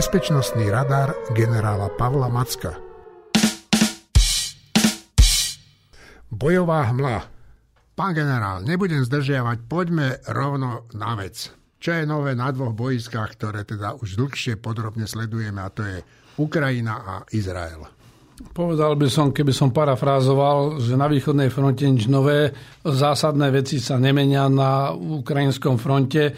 Bezpečnostný radar generála Pavla Macka. Bojová hmla. Pán generál, nebudem zdržiavať, poďme rovno na vec. Čo je nové na dvoch boiskách, ktoré teda už dlhšie podrobne sledujeme, a to je Ukrajina a Izrael. Povedal by som, keby som parafrázoval, že na východnej fronte nič nové, zásadné veci sa nemenia na ukrajinskom fronte. E,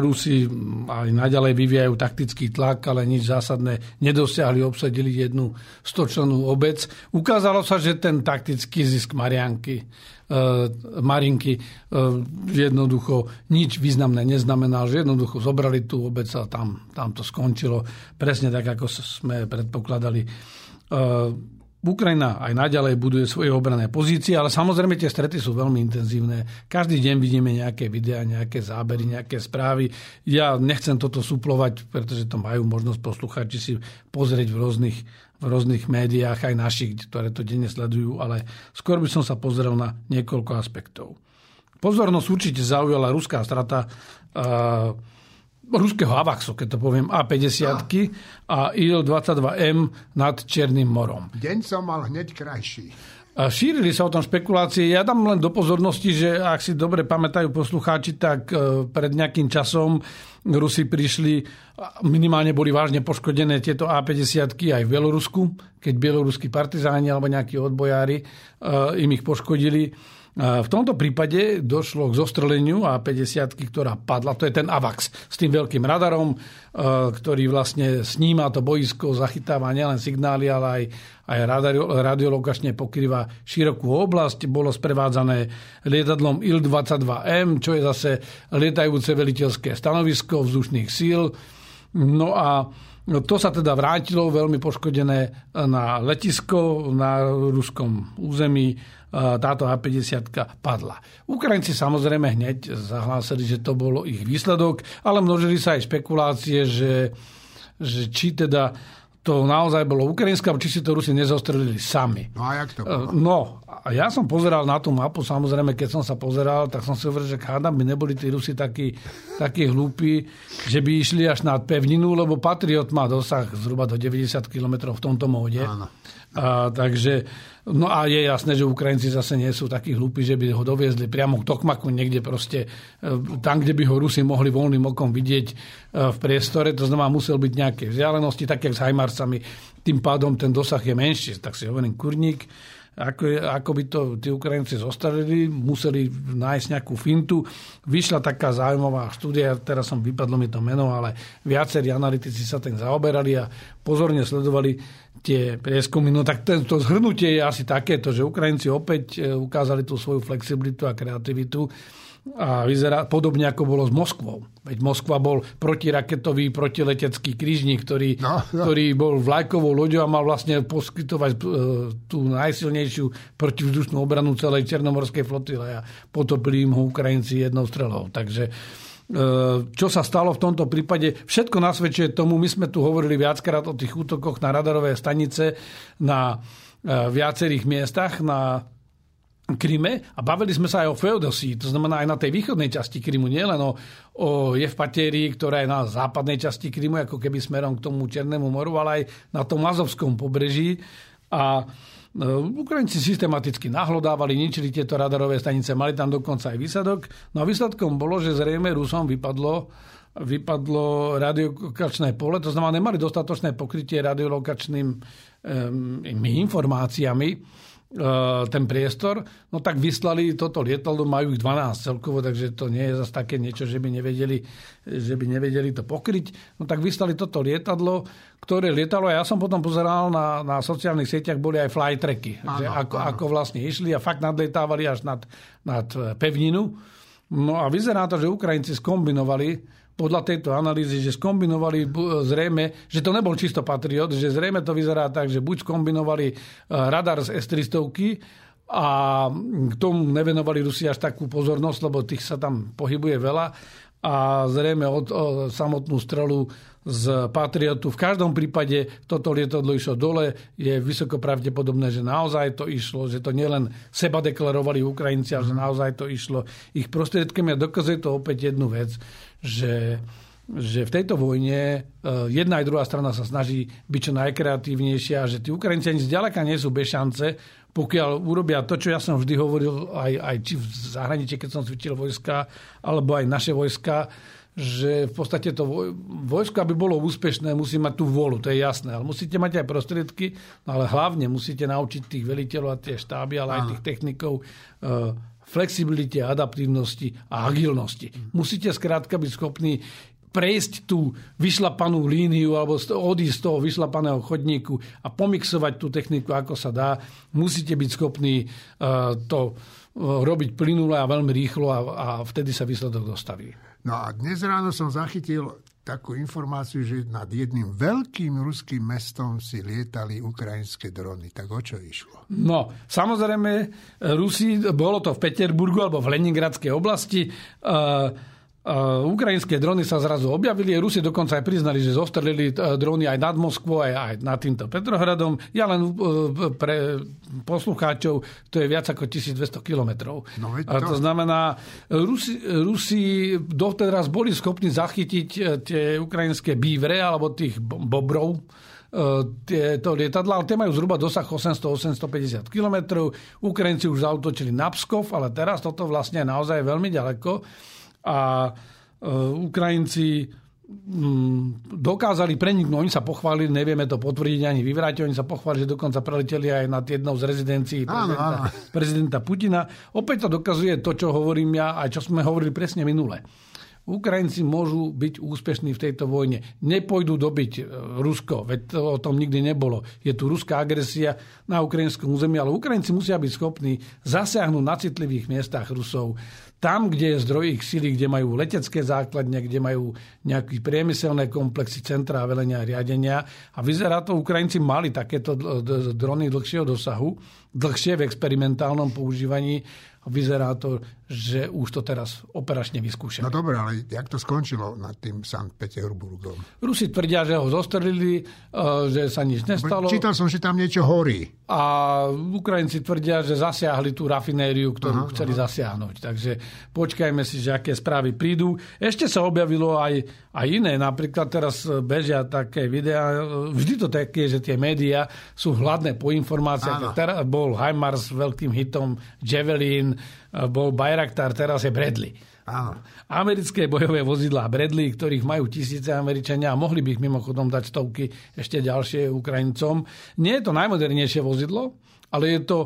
Rusi aj naďalej vyvíjajú taktický tlak, ale nič zásadné nedosiahli, obsadili jednu stočlenú obec. Ukázalo sa, že ten taktický zisk Marianky e, Marinky e, jednoducho nič významné neznamenal, že jednoducho zobrali tú obec a tam, tam to skončilo presne tak, ako sme predpokladali Ukrajina aj naďalej buduje svoje obrané pozície, ale samozrejme tie strety sú veľmi intenzívne. Každý deň vidíme nejaké videá, nejaké zábery, nejaké správy. Ja nechcem toto suplovať, pretože to majú možnosť poslucháči si pozrieť v rôznych, v rôznych médiách, aj našich, ktoré to denne sledujú, ale skôr by som sa pozrel na niekoľko aspektov. Pozornosť určite zaujala ruská strata uh, ruského Avaxu, keď to poviem, A50 a IL-22M nad Černým morom. Deň som mal hneď krajší. Šírili sa o tom špekulácie. Ja dám len do pozornosti, že ak si dobre pamätajú poslucháči, tak e, pred nejakým časom Rusi prišli, minimálne boli vážne poškodené tieto A50 aj v Bielorusku, keď bieloruskí partizáni alebo nejakí odbojári e, im ich poškodili v tomto prípade došlo k zostreleniu A50, ktorá padla. To je ten AVAX s tým veľkým radarom, e, ktorý vlastne sníma to boisko, zachytáva nielen signály, ale aj, aj radiolokačne pokrýva širokú oblasť. Bolo sprevádzané lietadlom IL-22M, čo je zase lietajúce veliteľské stanovisko vzdušných síl. No a to sa teda vrátilo veľmi poškodené na letisko na ruskom území táto A50 padla. Ukrajinci samozrejme hneď zahlásili, že to bolo ich výsledok, ale množili sa aj špekulácie, že, že či teda to naozaj bolo ukrajinské, či si to Rusi nezostrelili sami. No a jak to bolo? No, a ja som pozeral na tú mapu, samozrejme, keď som sa pozeral, tak som si hovoril, že hádam by neboli tí Rusi takí, takí hlúpi, že by išli až na pevninu, lebo Patriot má dosah zhruba do 90 km v tomto móde. Áno. A, takže, no a je jasné, že Ukrajinci zase nie sú takí hlúpi, že by ho doviezli priamo k Tokmaku, niekde proste e, tam, kde by ho Rusi mohli voľným okom vidieť e, v priestore. To znamená, musel byť nejaké vzdialenosti, tak jak s Hajmarcami. Tým pádom ten dosah je menší. Tak si hovorím, kurník ako, ako by to tí Ukrajinci zostavili, museli nájsť nejakú fintu. Vyšla taká zaujímavá štúdia, teraz som vypadlo mi to meno, ale viacerí analytici sa ten zaoberali a pozorne sledovali tie prieskumy. No tak to zhrnutie je asi takéto, že Ukrajinci opäť e, ukázali tú svoju flexibilitu a kreativitu a vyzerá podobne ako bolo s Moskvou. Veď Moskva bol protiraketový, protiletecký krížnik, ktorý, no, no. ktorý bol vlajkovou loďou a mal vlastne poskytovať e, tú najsilnejšiu protivzdušnú obranu celej Černomorskej flotile a potopili im ho Ukrajinci jednou strelou. Takže čo sa stalo v tomto prípade. Všetko nasvedčuje tomu, my sme tu hovorili viackrát o tých útokoch na radarové stanice na e, viacerých miestach, na Kryme a bavili sme sa aj o Feodosii, to znamená aj na tej východnej časti Krymu, nielen o, o Jevpatérii, ktorá je na západnej časti Krymu, ako keby smerom k tomu Černému moru, ale aj na tom Mazovskom pobreží. A Ukrajinci systematicky nahlodávali, ničili tieto radarové stanice, mali tam dokonca aj výsadok. No a výsledkom bolo, že zrejme Rusom vypadlo vypadlo radiolokačné pole, to znamená, nemali dostatočné pokrytie radiolokačnými um, informáciami ten priestor, no tak vyslali toto lietadlo, majú ich 12 celkovo, takže to nie je zase také niečo, že by nevedeli, že by nevedeli to pokryť. No tak vyslali toto lietadlo, ktoré lietalo a ja som potom pozeral na, na sociálnych sieťach, boli aj flytracky, áno, že ako, áno. ako vlastne išli a fakt nadlietávali až nad, nad pevninu. No a vyzerá to, že Ukrajinci skombinovali podľa tejto analýzy, že skombinovali zrejme, že to nebol čisto Patriot, že zrejme to vyzerá tak, že buď skombinovali e, radar z S-300 a k tomu nevenovali Rusi až takú pozornosť, lebo tých sa tam pohybuje veľa a zrejme od, od samotnú strelu z Patriotu. V každom prípade toto lietadlo išlo dole. Je vysoko pravdepodobné, že naozaj to išlo, že to nielen seba deklarovali Ukrajinci, ale že naozaj to išlo ich prostriedkami. A dokazuje to opäť jednu vec, že že v tejto vojne e, jedna aj druhá strana sa snaží byť čo najkreatívnejšia a že tí Ukrajinci ani zďaleka nie sú bez šance, pokiaľ urobia to, čo ja som vždy hovoril aj, aj či v zahraničí, keď som cvičil vojska, alebo aj naše vojska, že v podstate to vojsko, aby bolo úspešné, musí mať tú vôľu, to je jasné. Ale musíte mať aj prostriedky, no ale hlavne musíte naučiť tých veliteľov a tie štáby, ale aj tých technikov uh, flexibilite, adaptívnosti a agilnosti. Musíte skrátka byť schopní prejsť tú vyšlapanú líniu alebo odísť z toho vyšlapaného chodníku a pomixovať tú techniku, ako sa dá. Musíte byť schopní uh, to uh, robiť plynule a veľmi rýchlo a, a vtedy sa výsledok dostaví. No a dnes ráno som zachytil takú informáciu, že nad jedným veľkým ruským mestom si lietali ukrajinské drony. Tak o čo išlo? No, samozrejme, Rusi, bolo to v Peterburgu alebo v Leningradskej oblasti. Uh, ukrajinské drony sa zrazu objavili. Rusi dokonca aj priznali, že zostrelili uh, drony aj nad Moskvou, aj, aj nad týmto Petrohradom. Ja len uh, pre poslucháčov, to je viac ako 1200 kilometrov. No, to... to znamená, Rusi, Rusi doteraz boli schopní zachytiť tie ukrajinské bívre alebo tých bobrov, tieto lietadla, ale tie majú zhruba dosah 800-850 km. Ukrajinci už zautočili na Pskov, ale teraz toto vlastne je naozaj veľmi ďaleko a e, Ukrajinci mm, dokázali preniknúť, oni sa pochválili, nevieme to potvrdiť ani vyvrátiť, oni sa pochválili, že dokonca preleteli aj nad jednou z rezidencií prezidenta, prezidenta Putina. Opäť to dokazuje to, čo hovorím ja, aj čo sme hovorili presne minule. Ukrajinci môžu byť úspešní v tejto vojne. Nepôjdu dobiť e, Rusko, veď to o tom nikdy nebolo. Je tu ruská agresia na ukrajinskom území, ale Ukrajinci musia byť schopní zasiahnuť na citlivých miestach Rusov tam, kde je zdroj ich sily, kde majú letecké základne, kde majú nejaké priemyselné komplexy, centrá velenia a riadenia. A vyzerá to, Ukrajinci mali takéto drony dlhšieho dosahu, dlhšie v experimentálnom používaní vyzerá to, že už to teraz operačne vyskúšajú. No dobre, ale jak to skončilo nad tým Sankt Peterburgom? Rusi tvrdia, že ho zostrelili, e, že sa nič nestalo. Čítal som, že tam niečo horí. A Ukrajinci tvrdia, že zasiahli tú rafinériu, ktorú aha, chceli aha. zasiahnuť. Takže počkajme si, že aké správy prídu. Ešte sa objavilo aj, aj iné. Napríklad teraz bežia také videá. Vždy to také, že tie médiá sú hladné po informáciách. Teraz bol HIMARS veľkým hitom, Javelin, bol Bayraktar, teraz je Bradley. Áno. Americké bojové vozidlá Bradley, ktorých majú tisíce Američania a mohli by ich mimochodom dať stovky ešte ďalšie Ukrajincom. Nie je to najmodernejšie vozidlo, ale je to,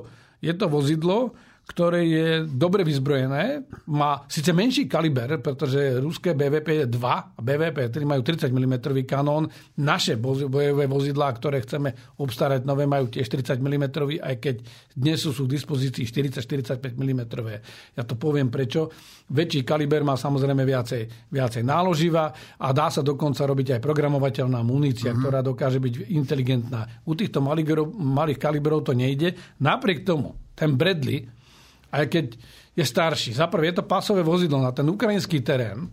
je to vozidlo, ktoré je dobre vyzbrojené, má síce menší kaliber, pretože ruské BVP 2 a BVP 3 majú 30 mm kanón, naše bojové vozidlá, ktoré chceme obstarať nové, majú tiež 30 mm, aj keď dnes sú, sú k dispozícii 40-45 mm. Ja to poviem prečo. Väčší kaliber má samozrejme viacej, viacej náloživa a dá sa dokonca robiť aj programovateľná munícia, mm-hmm. ktorá dokáže byť inteligentná. U týchto malých, malých kaliberov to nejde. Napriek tomu, ten Bradley aj keď je starší. Za prvé, je to pásové vozidlo na ten ukrajinský terén,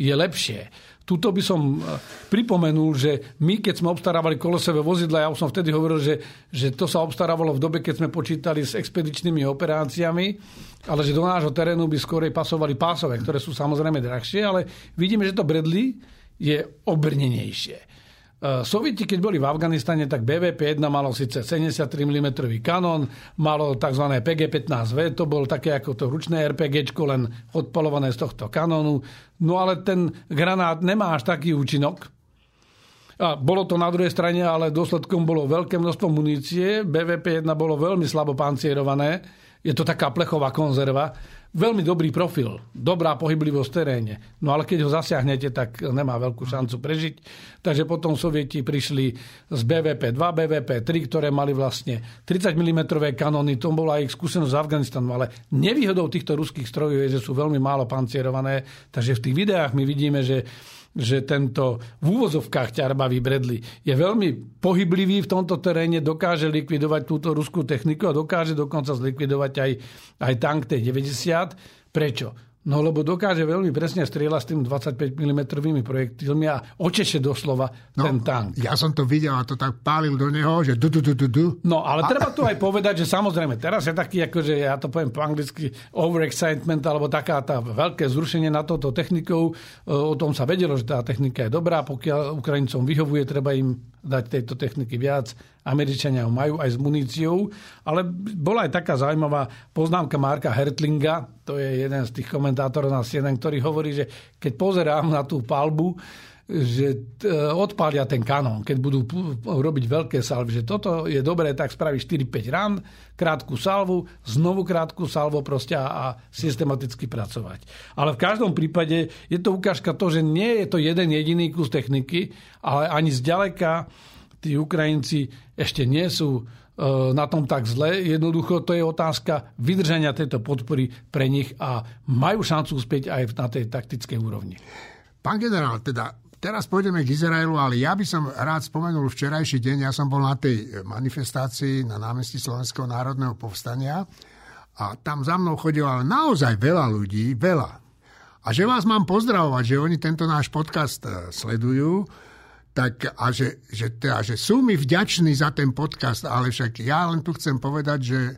je lepšie. Tuto by som e, pripomenul, že my, keď sme obstarávali kolosové vozidla, ja už som vtedy hovoril, že, že to sa obstarávalo v dobe, keď sme počítali s expedičnými operáciami, ale že do nášho terénu by skorej pasovali pásové, ktoré sú samozrejme drahšie, ale vidíme, že to Bradley je obrnenejšie. Eh, Sovieti, keď boli v Afganistane, tak BVP-1 malo síce 73 mm kanón, malo tzv. PG-15V, to bol také ako to ručné RPG, len odpalované z tohto kanónu. No ale ten granát nemá až taký účinok. A bolo to na druhej strane, ale dôsledkom bolo veľké množstvo munície. BVP-1 bolo veľmi slabo pancierované. Je to taká plechová konzerva veľmi dobrý profil, dobrá pohyblivosť v teréne. No ale keď ho zasiahnete, tak nemá veľkú šancu prežiť. Takže potom Sovieti prišli z BVP 2, BVP 3, ktoré mali vlastne 30 mm kanóny. To bola ich skúsenosť z Afganistanu. Ale nevýhodou týchto ruských strojov je, že sú veľmi málo pancierované. Takže v tých videách my vidíme, že že tento v úvozovkách ťarbavý Bradley je veľmi pohyblivý v tomto teréne, dokáže likvidovať túto ruskú techniku a dokáže dokonca zlikvidovať aj, aj tank T-90. Prečo? No lebo dokáže veľmi presne strieľať s tým 25 mm projektilmi a očeše doslova no, ten tank. Ja som to videl a to tak pálil do neho, že du, du, du, du, du. No ale a... treba tu aj povedať, že samozrejme teraz je taký, akože ja to poviem po anglicky, overexcitement alebo taká tá veľké zrušenie na toto technikou. E, o tom sa vedelo, že tá technika je dobrá, pokiaľ Ukrajincom vyhovuje, treba im dať tejto techniky viac. Američania ho majú aj s muníciou, ale bola aj taká zaujímavá poznámka Marka Hertlinga, to je jeden z tých komentátorov na CNN, ktorý hovorí, že keď pozerám na tú palbu, že e, odpália ten kanón, keď budú robiť veľké salvy. Že toto je dobré, tak spraví 4-5 rán, krátku salvu, znovu krátku salvu proste a, a systematicky pracovať. Ale v každom prípade je to ukážka to, že nie je to jeden jediný kus techniky, ale ani zďaleka tí Ukrajinci ešte nie sú e, na tom tak zle. Jednoducho to je otázka vydržania tejto podpory pre nich a majú šancu uspieť aj na tej taktickej úrovni. Pán generál, teda Teraz pôjdeme k Izraelu, ale ja by som rád spomenul včerajší deň. Ja som bol na tej manifestácii na námestí Slovenského národného povstania a tam za mnou chodilo naozaj veľa ľudí, veľa. A že vás mám pozdravovať, že oni tento náš podcast e, sledujú, tak a že, že, teda, že sú mi vďační za ten podcast, ale však ja len tu chcem povedať, že e,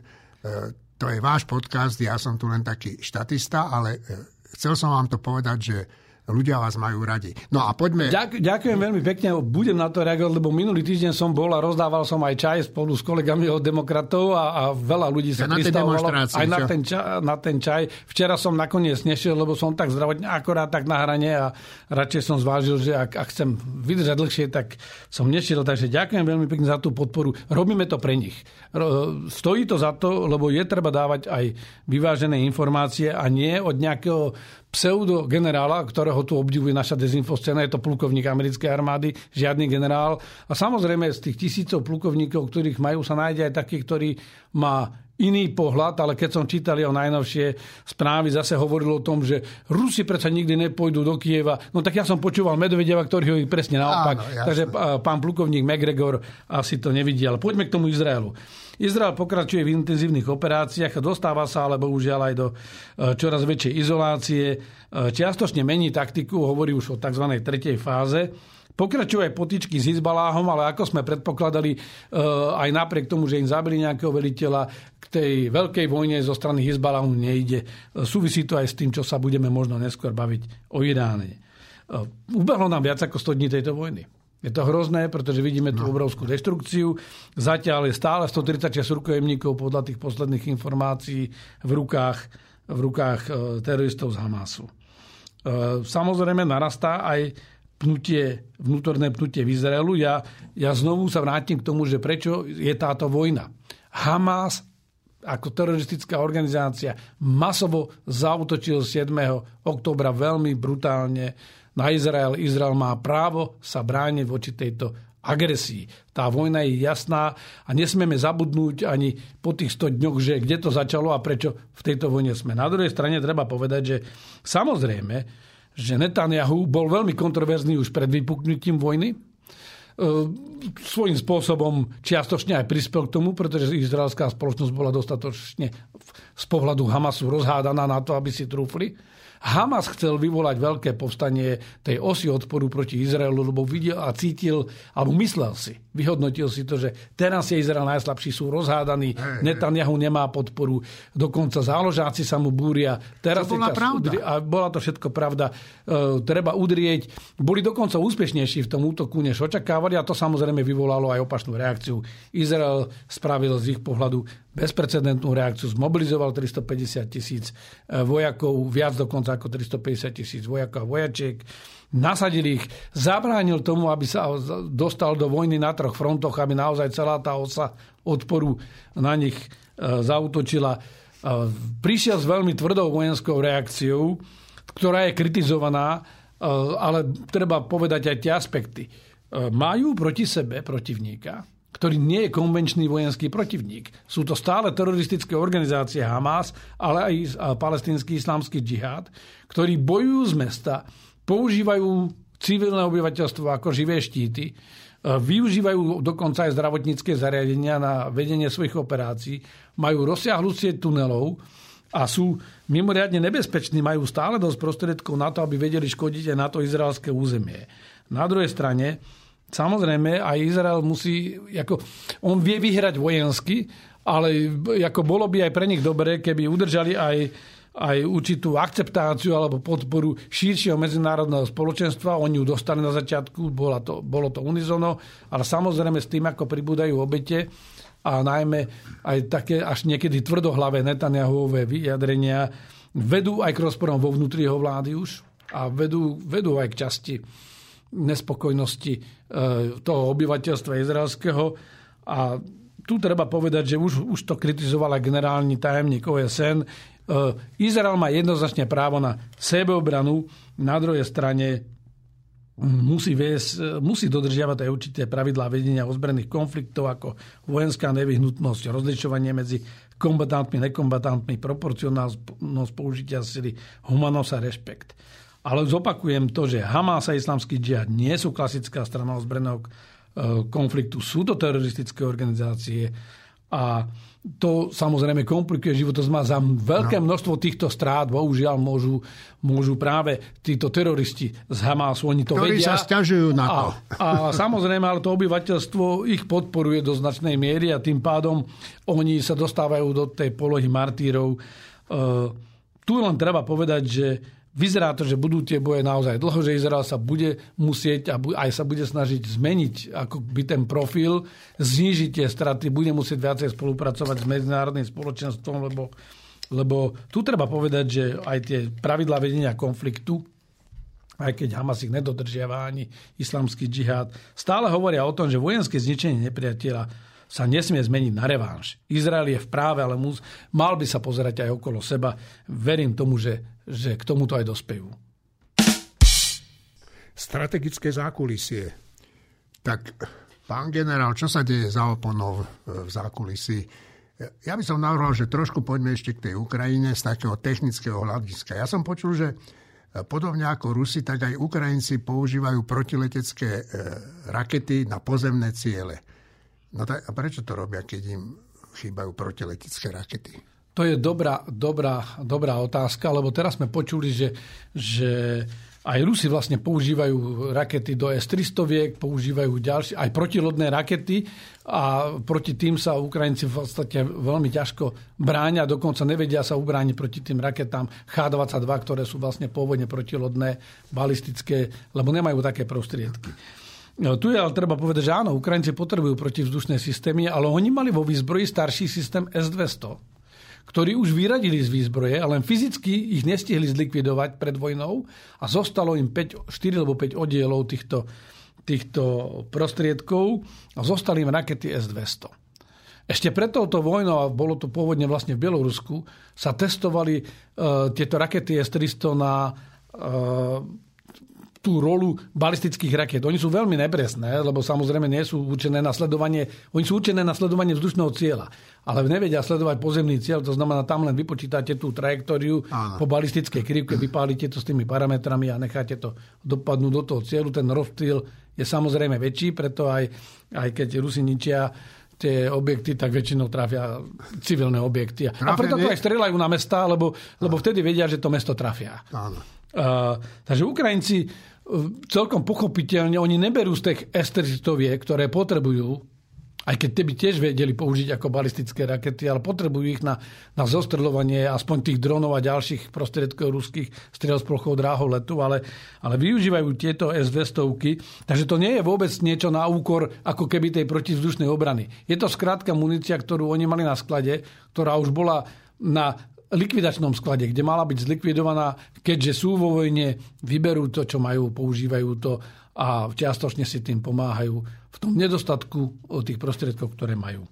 to je váš podcast, ja som tu len taký štatista, ale chcel som vám to povedať, že ľudia vás majú radi. No a poďme... Ďak, ďakujem veľmi pekne, budem na to reagovať, lebo minulý týždeň som bol a rozdával som aj čaj spolu s kolegami od demokratov a, a veľa ľudí sa pristavovalo aj na ten, ča, na ten čaj. Včera som nakoniec nešiel, lebo som tak zdravotne akorát tak na hrane a radšej som zvážil, že ak, ak chcem vydržať dlhšie, tak som nešiel. Takže ďakujem veľmi pekne za tú podporu. Robíme to pre nich. Stojí to za to, lebo je treba dávať aj vyvážené informácie a nie od nejakého pseudogenerála, ktorého tu obdivuje naša dezinfoscéna, je to plukovník americkej armády, žiadny generál. A samozrejme z tých tisícov plukovníkov, ktorých majú, sa nájde aj taký, ktorý má iný pohľad, ale keď som čítal jeho najnovšie správy, zase hovoril o tom, že Rusi predsa nikdy nepôjdu do Kieva. No tak ja som počúval Medvedeva, ktorý ho presne naopak. Áno, Takže pán plukovník McGregor asi to nevidí. Ale poďme k tomu Izraelu. Izrael pokračuje v intenzívnych operáciách dostáva sa ale bohužiaľ aj do e, čoraz väčšej izolácie. E, čiastočne mení taktiku, hovorí už o tzv. tretej fáze. Pokračuje aj potičky s Hizbaláhom, ale ako sme predpokladali, e, aj napriek tomu, že im zabili nejakého veliteľa, k tej veľkej vojne zo strany Hizbaláhu nejde. Súvisí to aj s tým, čo sa budeme možno neskôr baviť o Iráne. Ubehlo nám viac ako 100 dní tejto vojny. Je to hrozné, pretože vidíme tú no. obrovskú deštrukciu. Zatiaľ je stále 136 rukojemníkov podľa tých posledných informácií v rukách, v rukách e, teroristov z Hamasu. E, samozrejme narastá aj pnutie, vnútorné pnutie v Izraelu. Ja, ja znovu sa vrátim k tomu, že prečo je táto vojna. Hamas ako teroristická organizácia masovo zautočil 7. oktobra veľmi brutálne na Izrael. Izrael má právo sa brániť voči tejto agresii. Tá vojna je jasná a nesmieme zabudnúť ani po tých 100 dňoch, že kde to začalo a prečo v tejto vojne sme. Na druhej strane treba povedať, že samozrejme, že Netanyahu bol veľmi kontroverzný už pred vypuknutím vojny. E, svojím spôsobom čiastočne aj prispel k tomu, pretože izraelská spoločnosť bola dostatočne z pohľadu Hamasu rozhádaná na to, aby si trúfli. Hamas chcel vyvolať veľké povstanie tej osy odporu proti Izraelu, lebo videl a cítil, alebo myslel si, vyhodnotil si to, že teraz je Izrael najslabší, sú rozhádaní, hey, Netanyahu nemá podporu, dokonca záložáci sa mu búria. Teraz to bola pravda. Udri- a bola to všetko pravda. E, treba udrieť. Boli dokonca úspešnejší v tom útoku, než očakávali a to samozrejme vyvolalo aj opačnú reakciu. Izrael spravil z ich pohľadu bezprecedentnú reakciu, zmobilizoval 350 tisíc e, vojakov, viac dokonca ako 350 tisíc vojakov a vojačiek, nasadil ich, zabránil tomu, aby sa dostal do vojny na troch frontoch, aby naozaj celá tá osa odporu na nich e, zautočila. E, prišiel s veľmi tvrdou vojenskou reakciou, ktorá je kritizovaná, ale treba povedať aj tie aspekty. Majú proti sebe protivníka, ktorý nie je konvenčný vojenský protivník. Sú to stále teroristické organizácie Hamas, ale aj palestinský islamský džihad, ktorí bojujú z mesta, používajú civilné obyvateľstvo ako živé štíty, e, využívajú dokonca aj zdravotnícke zariadenia na vedenie svojich operácií, majú rozsiahlu sieť tunelov, a sú mimoriadne nebezpeční, majú stále dosť prostriedkov na to, aby vedeli škodiť aj na to izraelské územie. Na druhej strane, samozrejme, aj Izrael musí, ako, on vie vyhrať vojensky, ale ako bolo by aj pre nich dobré, keby udržali aj aj určitú akceptáciu alebo podporu širšieho medzinárodného spoločenstva. Oni ju dostali na začiatku, bolo to, bolo to unizono, ale samozrejme s tým, ako pribúdajú obete, a najmä aj také až niekedy tvrdohlavé Netanyahuové vyjadrenia vedú aj k rozporom vo vnútri jeho vlády už a vedú, vedú aj k časti nespokojnosti e, toho obyvateľstva izraelského. A tu treba povedať, že už, už to kritizoval aj generálny tajemník OSN. E, Izrael má jednoznačne právo na sebeobranu, na druhej strane musí, viesť, musí dodržiavať aj určité pravidlá vedenia ozbrojených konfliktov ako vojenská nevyhnutnosť, rozlišovanie medzi kombatantmi, nekombatantmi, proporcionálnosť použitia sily, humanosť a rešpekt. Ale zopakujem to, že Hamas a islamský džihad nie sú klasická strana ozbrojeného e, konfliktu, sú to teroristické organizácie a to samozrejme komplikuje život. To znamená, za veľké no. množstvo týchto strát, bohužiaľ, môžu, môžu práve títo teroristi z Hamasu, oni to Ktorí vedia. sa stiažujú na to. A, a samozrejme, ale to obyvateľstvo ich podporuje do značnej miery a tým pádom oni sa dostávajú do tej polohy martírov. Uh, tu len treba povedať, že Vyzerá to, že budú tie boje naozaj dlho, že Izrael sa bude musieť a aj sa bude snažiť zmeniť ako by ten profil, znížiť tie straty, bude musieť viacej spolupracovať s medzinárodným spoločenstvom, lebo, lebo tu treba povedať, že aj tie pravidlá vedenia konfliktu, aj keď Hamas ich nedodržiava ani islamský džihad, stále hovoria o tom, že vojenské zničenie nepriateľa sa nesmie zmeniť na revanš. Izrael je v práve, ale mus, mal by sa pozerať aj okolo seba. Verím tomu, že, že k tomuto aj dospejú. Strategické zákulisie. Tak, pán generál, čo sa deje za oponou v zákulisí? Ja by som navrhol, že trošku poďme ešte k tej Ukrajine z takého technického hľadiska. Ja som počul, že podobne ako Rusi, tak aj Ukrajinci používajú protiletecké e, rakety na pozemné ciele. No tak, a prečo to robia, keď im chýbajú protiletecké rakety? To je dobrá, dobrá, dobrá otázka, lebo teraz sme počuli, že, že aj Rusi vlastne používajú rakety do S-300, používajú ďalšie, aj protilodné rakety a proti tým sa Ukrajinci v podstate veľmi ťažko bráňa, dokonca nevedia sa ubrániť proti tým raketám H-22, ktoré sú vlastne pôvodne protilodné, balistické, lebo nemajú také prostriedky. No, tu je ale treba povedať, že áno, Ukrajinci potrebujú protivzdušné systémy, ale oni mali vo výzbroji starší systém S-200, ktorý už vyradili z výzbroje, len fyzicky ich nestihli zlikvidovať pred vojnou a zostalo im 5, 4 alebo 5 oddielov týchto, týchto prostriedkov a zostali im rakety S-200. Ešte pred touto vojnou, a bolo to pôvodne vlastne v Bielorusku, sa testovali uh, tieto rakety S-300 na uh, tú rolu balistických raket. Oni sú veľmi nepresné, lebo samozrejme nie sú určené na sledovanie, oni sú určené na sledovanie vzdušného cieľa, ale nevedia sledovať pozemný cieľ, to znamená, tam len vypočítate tú trajektóriu Áno. po balistickej krivke, vypálite to s tými parametrami a necháte to dopadnúť do toho cieľu. Ten rozptýl je samozrejme väčší, preto aj, aj keď Rusi ničia tie objekty, tak väčšinou trafia civilné objekty. A preto to aj strelajú na mesta, lebo, lebo vtedy vedia, že to mesto trafia. Áno. Uh, takže Ukrajinci celkom pochopiteľne oni neberú z tých esteritoviek, ktoré potrebujú, aj keď by tiež vedeli použiť ako balistické rakety, ale potrebujú ich na, na zostreľovanie aspoň tých dronov a ďalších prostriedkov ruských strel z plochou dráhov letu, ale, ale využívajú tieto S-200. Takže to nie je vôbec niečo na úkor ako keby tej protivzdušnej obrany. Je to skrátka munícia, ktorú oni mali na sklade, ktorá už bola na likvidačnom sklade, kde mala byť zlikvidovaná, keďže sú vo vojne, vyberú to, čo majú, používajú to a čiastočne si tým pomáhajú v tom nedostatku tých prostriedkov, ktoré majú.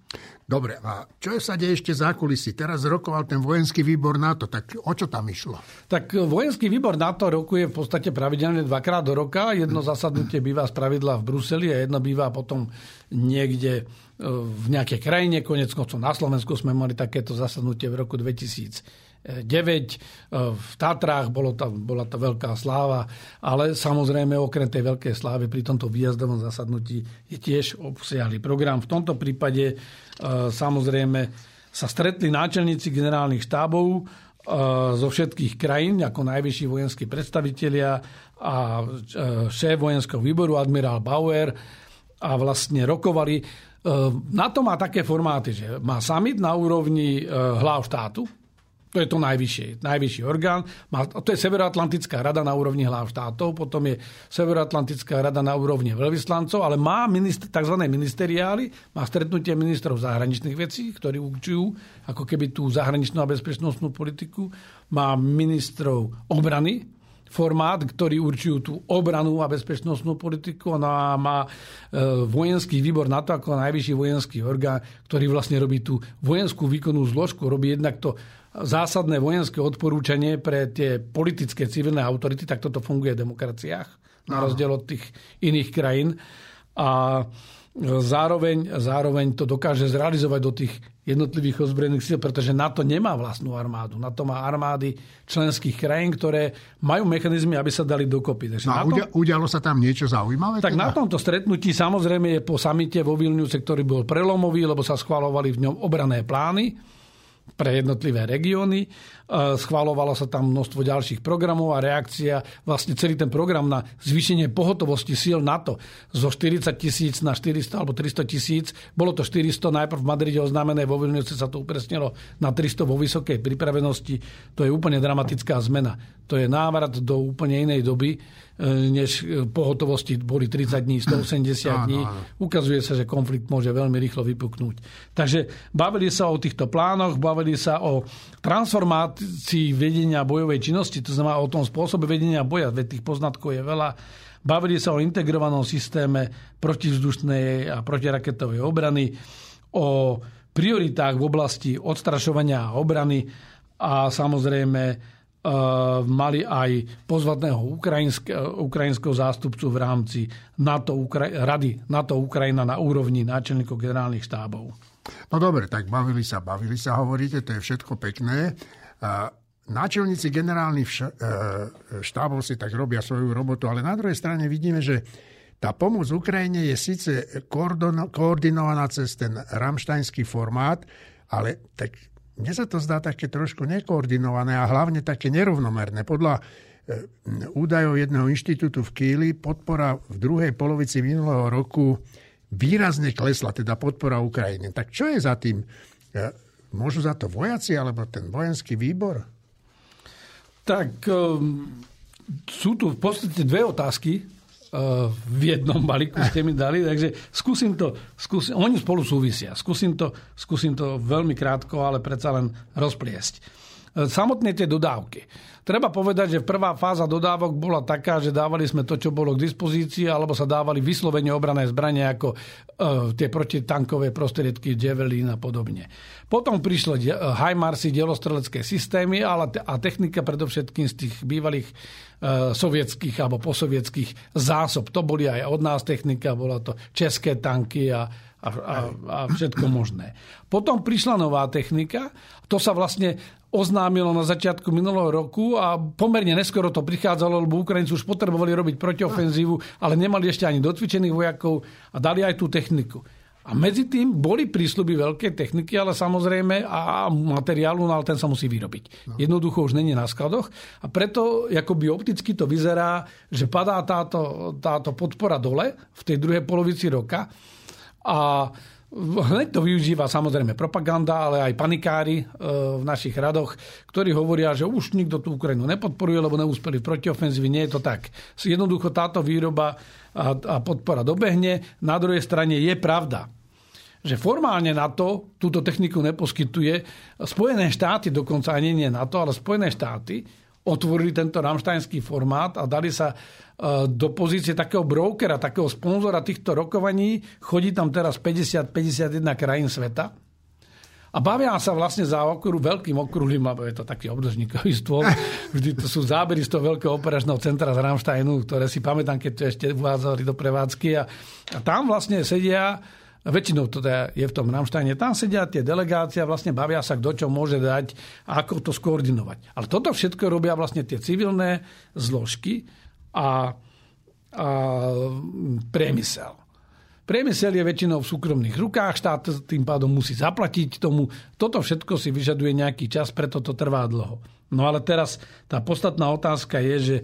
Dobre, a čo sa deje ešte za kulisy? Teraz rokoval ten vojenský výbor NATO, tak o čo tam išlo? Tak vojenský výbor NATO rokuje v podstate pravidelne dvakrát do roka. Jedno zasadnutie býva z pravidla v Bruseli a jedno býva potom niekde v nejakej krajine. Konec koncov na Slovensku sme mali takéto zasadnutie v roku 2009. V Tatrách bolo to, bola to veľká sláva, ale samozrejme okrem tej veľkej slávy pri tomto výjazdovom zasadnutí je tiež obsiahli program. V tomto prípade e, samozrejme sa stretli náčelníci generálnych štábov zo všetkých krajín ako najvyšší vojenskí predstavitelia a šéf vojenského výboru admirál Bauer a vlastne rokovali. Na to má také formáty, že má summit na úrovni hlav štátu, to je to najvyššie, najvyšší orgán. Má, to je Severoatlantická rada na úrovni hlav štátov, potom je Severoatlantická rada na úrovni veľvyslancov, ale má minister, tzv. ministeriály, má stretnutie ministrov zahraničných vecí, ktorí určujú ako keby tú zahraničnú a bezpečnostnú politiku. Má ministrov obrany, formát, ktorý určujú tú obranu a bezpečnostnú politiku. a má e, vojenský výbor na to ako najvyšší vojenský orgán, ktorý vlastne robí tú vojenskú výkonnú zložku, robí jednak to zásadné vojenské odporúčanie pre tie politické civilné autority, tak toto funguje v demokraciách, na rozdiel od tých iných krajín. A zároveň, zároveň to dokáže zrealizovať do tých jednotlivých ozbrojených síl, pretože NATO nemá vlastnú armádu. NATO má armády členských krajín, ktoré majú mechanizmy, aby sa dali dokopy. Takže no a tom, udialo sa tam niečo zaujímavé? Tak teda? na tomto stretnutí samozrejme je po samite vo Vilniuse, ktorý bol prelomový, lebo sa schvalovali v ňom obrané plány pre jednotlivé regióny. E, schvalovalo sa tam množstvo ďalších programov a reakcia, vlastne celý ten program na zvýšenie pohotovosti síl NATO zo 40 tisíc na 400 alebo 300 tisíc. Bolo to 400 najprv v Madride oznámené, vo Vilniuse sa to upresnilo na 300 vo vysokej pripravenosti. To je úplne dramatická zmena. To je návrat do úplne inej doby E, než pohotovosti boli 30 dní, 180 dní. Ukazuje sa, že konflikt môže veľmi rýchlo vypuknúť. Takže bavili sa o týchto plánoch, bavili sa o transformácii vedenia bojovej činnosti, to znamená o tom spôsobe vedenia boja, veď tých poznatkov je veľa. Bavili sa o integrovanom systéme protivzdušnej a protiraketovej obrany, o prioritách v oblasti odstrašovania a obrany a samozrejme mali aj pozvatného ukrajinského zástupcu v rámci NATO, Rady NATO Ukrajina na úrovni náčelníkov generálnych štábov. No dobre, tak bavili sa, bavili sa, hovoríte, to je všetko pekné. Náčelníci generálnych eh, štábov si tak robia svoju robotu, ale na druhej strane vidíme, že tá pomoc Ukrajine je síce koordinovaná cez ten ramštajnský formát, ale tak mne sa to zdá také trošku nekoordinované a hlavne také nerovnomerné. Podľa e, údajov jedného inštitútu v Kíli podpora v druhej polovici minulého roku výrazne klesla, teda podpora Ukrajiny. Tak čo je za tým? E, môžu za to vojaci alebo ten vojenský výbor? Tak um, sú tu v podstate dve otázky v jednom balíku ste mi dali, takže skúsim to, skúsim, oni spolu súvisia, skúsim to, skúsim to veľmi krátko, ale predsa len rozpliesť. Samotné tie dodávky. Treba povedať, že prvá fáza dodávok bola taká, že dávali sme to, čo bolo k dispozícii, alebo sa dávali vyslovene obrané zbranie ako uh, tie protitankové prostriedky, Javelin a podobne. Potom prišli HIMARSy, dielostrelecké systémy ale a technika predovšetkým z tých bývalých uh, sovietských alebo posovietských zásob. To boli aj od nás technika, bola to české tanky a a, a, a všetko možné. Potom prišla nová technika, to sa vlastne oznámilo na začiatku minulého roku a pomerne neskoro to prichádzalo, lebo Ukrajinci už potrebovali robiť protiofenzívu, ale nemali ešte ani docvičených vojakov a dali aj tú techniku. A medzi tým boli prísľuby veľké techniky, ale samozrejme a materiálu, no ale ten sa musí vyrobiť. No. Jednoducho už není na skladoch a preto akoby opticky to vyzerá, že padá táto, táto podpora dole v tej druhej polovici roka a Hneď to využíva samozrejme propaganda, ale aj panikári e, v našich radoch, ktorí hovoria, že už nikto tú Ukrajinu nepodporuje, lebo neúspeli v protiofenzívi. Nie je to tak. Jednoducho táto výroba a podpora dobehne. Na druhej strane je pravda, že formálne NATO túto techniku neposkytuje. Spojené štáty, dokonca ani nie NATO, ale Spojené štáty otvorili tento ramštajnský formát a dali sa do pozície takého brokera, takého sponzora týchto rokovaní. Chodí tam teraz 50-51 krajín sveta. A bavia sa vlastne za okruh, veľkým okruhlým, lebo je to taký obdržníkový stôl. Vždy to sú zábery z toho veľkého operačného centra z Ramsteinu, ktoré si pamätám, keď to ešte uvádzali do prevádzky. A, a tam vlastne sedia väčšinou to teda je v tom Ramštajne, tam sedia tie delegácie a vlastne bavia sa, kto čo môže dať a ako to skoordinovať. Ale toto všetko robia vlastne tie civilné zložky a, a priemysel. Priemysel je väčšinou v súkromných rukách, štát tým pádom musí zaplatiť tomu. Toto všetko si vyžaduje nejaký čas, preto to trvá dlho. No ale teraz tá podstatná otázka je, že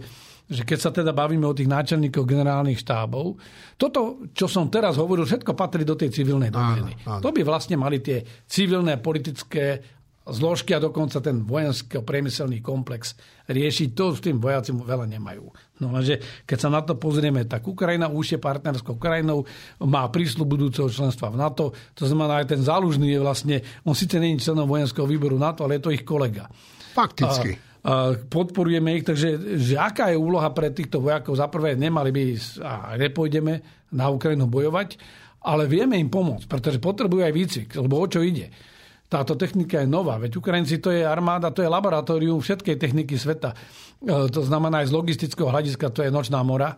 že keď sa teda bavíme o tých náčelníkoch generálnych štábov, toto, čo som teraz hovoril, všetko patrí do tej civilnej doktríny. To by vlastne mali tie civilné politické zložky a dokonca ten vojensko-priemyselný komplex riešiť. To s tým vojaci veľa nemajú. No lenže keď sa na to pozrieme, tak Ukrajina už je partnerskou krajinou, má prísľub budúceho členstva v NATO, to znamená aj ten zálužný je vlastne, on síce je členom vojenského výboru NATO, ale je to ich kolega. Fakticky. A, a podporujeme ich, takže že aká je úloha pre týchto vojakov? Za prvé, nemali by a nepôjdeme na Ukrajinu bojovať, ale vieme im pomôcť, pretože potrebujú aj výcvik, lebo o čo ide táto technika je nová. Veď Ukrajinci to je armáda, to je laboratórium všetkej techniky sveta. E, to znamená aj z logistického hľadiska to je nočná mora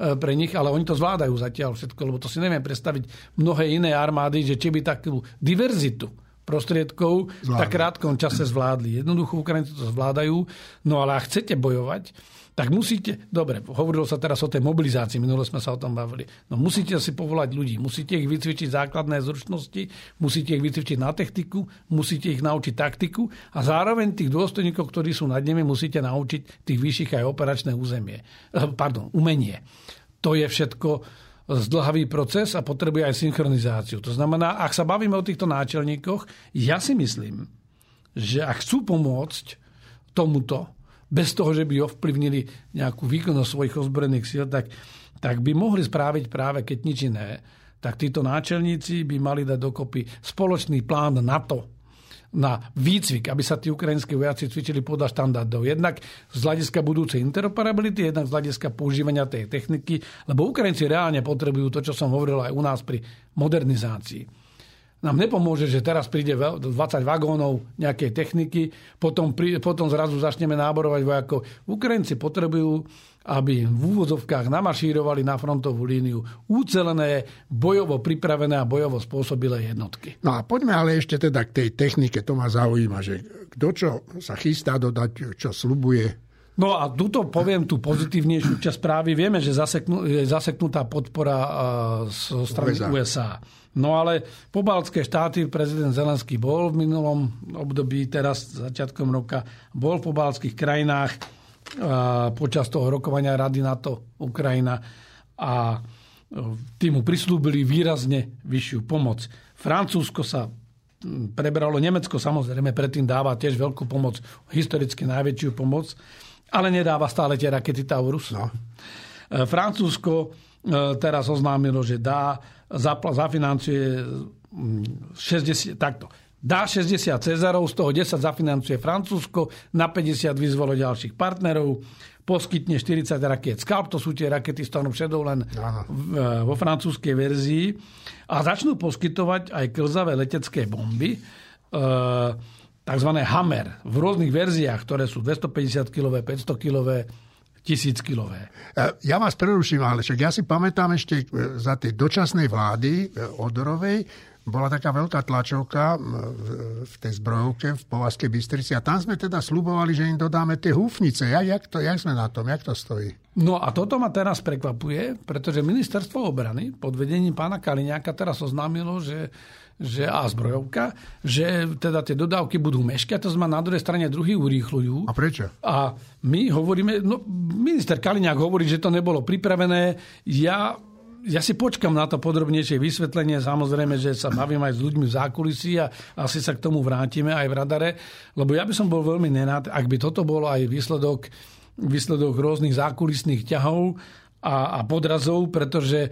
e, pre nich, ale oni to zvládajú zatiaľ všetko, lebo to si neviem predstaviť mnohé iné armády, že či by takú diverzitu prostriedkov v tak krátkom čase zvládli. Jednoducho Ukrajinci to zvládajú, no ale ak chcete bojovať, tak musíte, dobre, hovorilo sa teraz o tej mobilizácii, minule sme sa o tom bavili, no musíte si povolať ľudí, musíte ich vycvičiť základné zručnosti, musíte ich vycvičiť na techniku, musíte ich naučiť taktiku a zároveň tých dôstojníkov, ktorí sú nad nimi, musíte naučiť tých vyšších aj operačné územie, eh, pardon, umenie. To je všetko zdlhavý proces a potrebuje aj synchronizáciu. To znamená, ak sa bavíme o týchto náčelníkoch, ja si myslím, že ak chcú pomôcť tomuto, bez toho, že by ovplyvnili nejakú výkonnosť svojich ozbrojených síl, tak, tak by mohli správiť práve keď nič iné. Tak títo náčelníci by mali dať dokopy spoločný plán NATO na výcvik, aby sa tí ukrajinskí vojaci cvičili podľa štandardov. Jednak z hľadiska budúcej interoperability, jednak z hľadiska používania tej techniky, lebo Ukrajinci reálne potrebujú to, čo som hovoril aj u nás pri modernizácii nám nepomôže, že teraz príde 20 vagónov nejakej techniky, potom, pri, potom zrazu začneme náborovať vojakov. Ukrajinci potrebujú, aby v úvodzovkách namašírovali na frontovú líniu úcelené, bojovo pripravené a bojovo spôsobilé jednotky. No a poďme ale ešte teda k tej technike. To ma zaujíma, že kto čo sa chystá dodať, čo slubuje No a tuto poviem tú pozitívnejšiu časť správy. Vieme, že zaseknú, je zaseknutá podpora zo strany USA. USA. No ale pobaltské štáty, prezident Zelenský bol v minulom období, teraz začiatkom roka, bol v pobaltských krajinách počas toho rokovania Rady NATO Ukrajina a tým mu prislúbili výrazne vyššiu pomoc. Francúzsko sa preberalo, Nemecko samozrejme predtým dáva tiež veľkú pomoc, historicky najväčšiu pomoc ale nedáva stále tie rakety Taurus. No. E, Francúzsko e, teraz oznámilo, že dá, zafinancuje 60, mm, takto. Dá 60 Cezarov, z toho 10 zafinancuje Francúzsko, na 50 vyzvolo ďalších partnerov, poskytne 40 rakiet Scalp, to sú tie rakety s tónom len Aha. E, vo francúzskej verzii a začnú poskytovať aj klzavé letecké bomby, e, tzv. Hammer v rôznych verziách, ktoré sú 250-kilové, 500-kilové, tisíckilové. E, ja vás preruším, ale však ja si pamätám ešte e, za tej dočasnej vlády e, Odorovej, bola taká veľká tlačovka v tej zbrojovke v Povazkej Bystrici a tam sme teda slubovali, že im dodáme tie húfnice. Ja, jak, to, jak sme na tom? Jak to stojí? No a toto ma teraz prekvapuje, pretože ministerstvo obrany pod vedením pána Kaliňáka teraz oznámilo, že že a zbrojovka, že teda tie dodávky budú meškať, to znamená na druhej strane druhý urýchľujú. A prečo? A my hovoríme, no minister Kaliňák hovorí, že to nebolo pripravené. Ja ja si počkam na to podrobnejšie vysvetlenie. Samozrejme, že sa bavím aj s ľuďmi v zákulisí a asi sa k tomu vrátime aj v radare, lebo ja by som bol veľmi nenád, ak by toto bolo aj výsledok, výsledok rôznych zákulisných ťahov a, a podrazov, pretože e,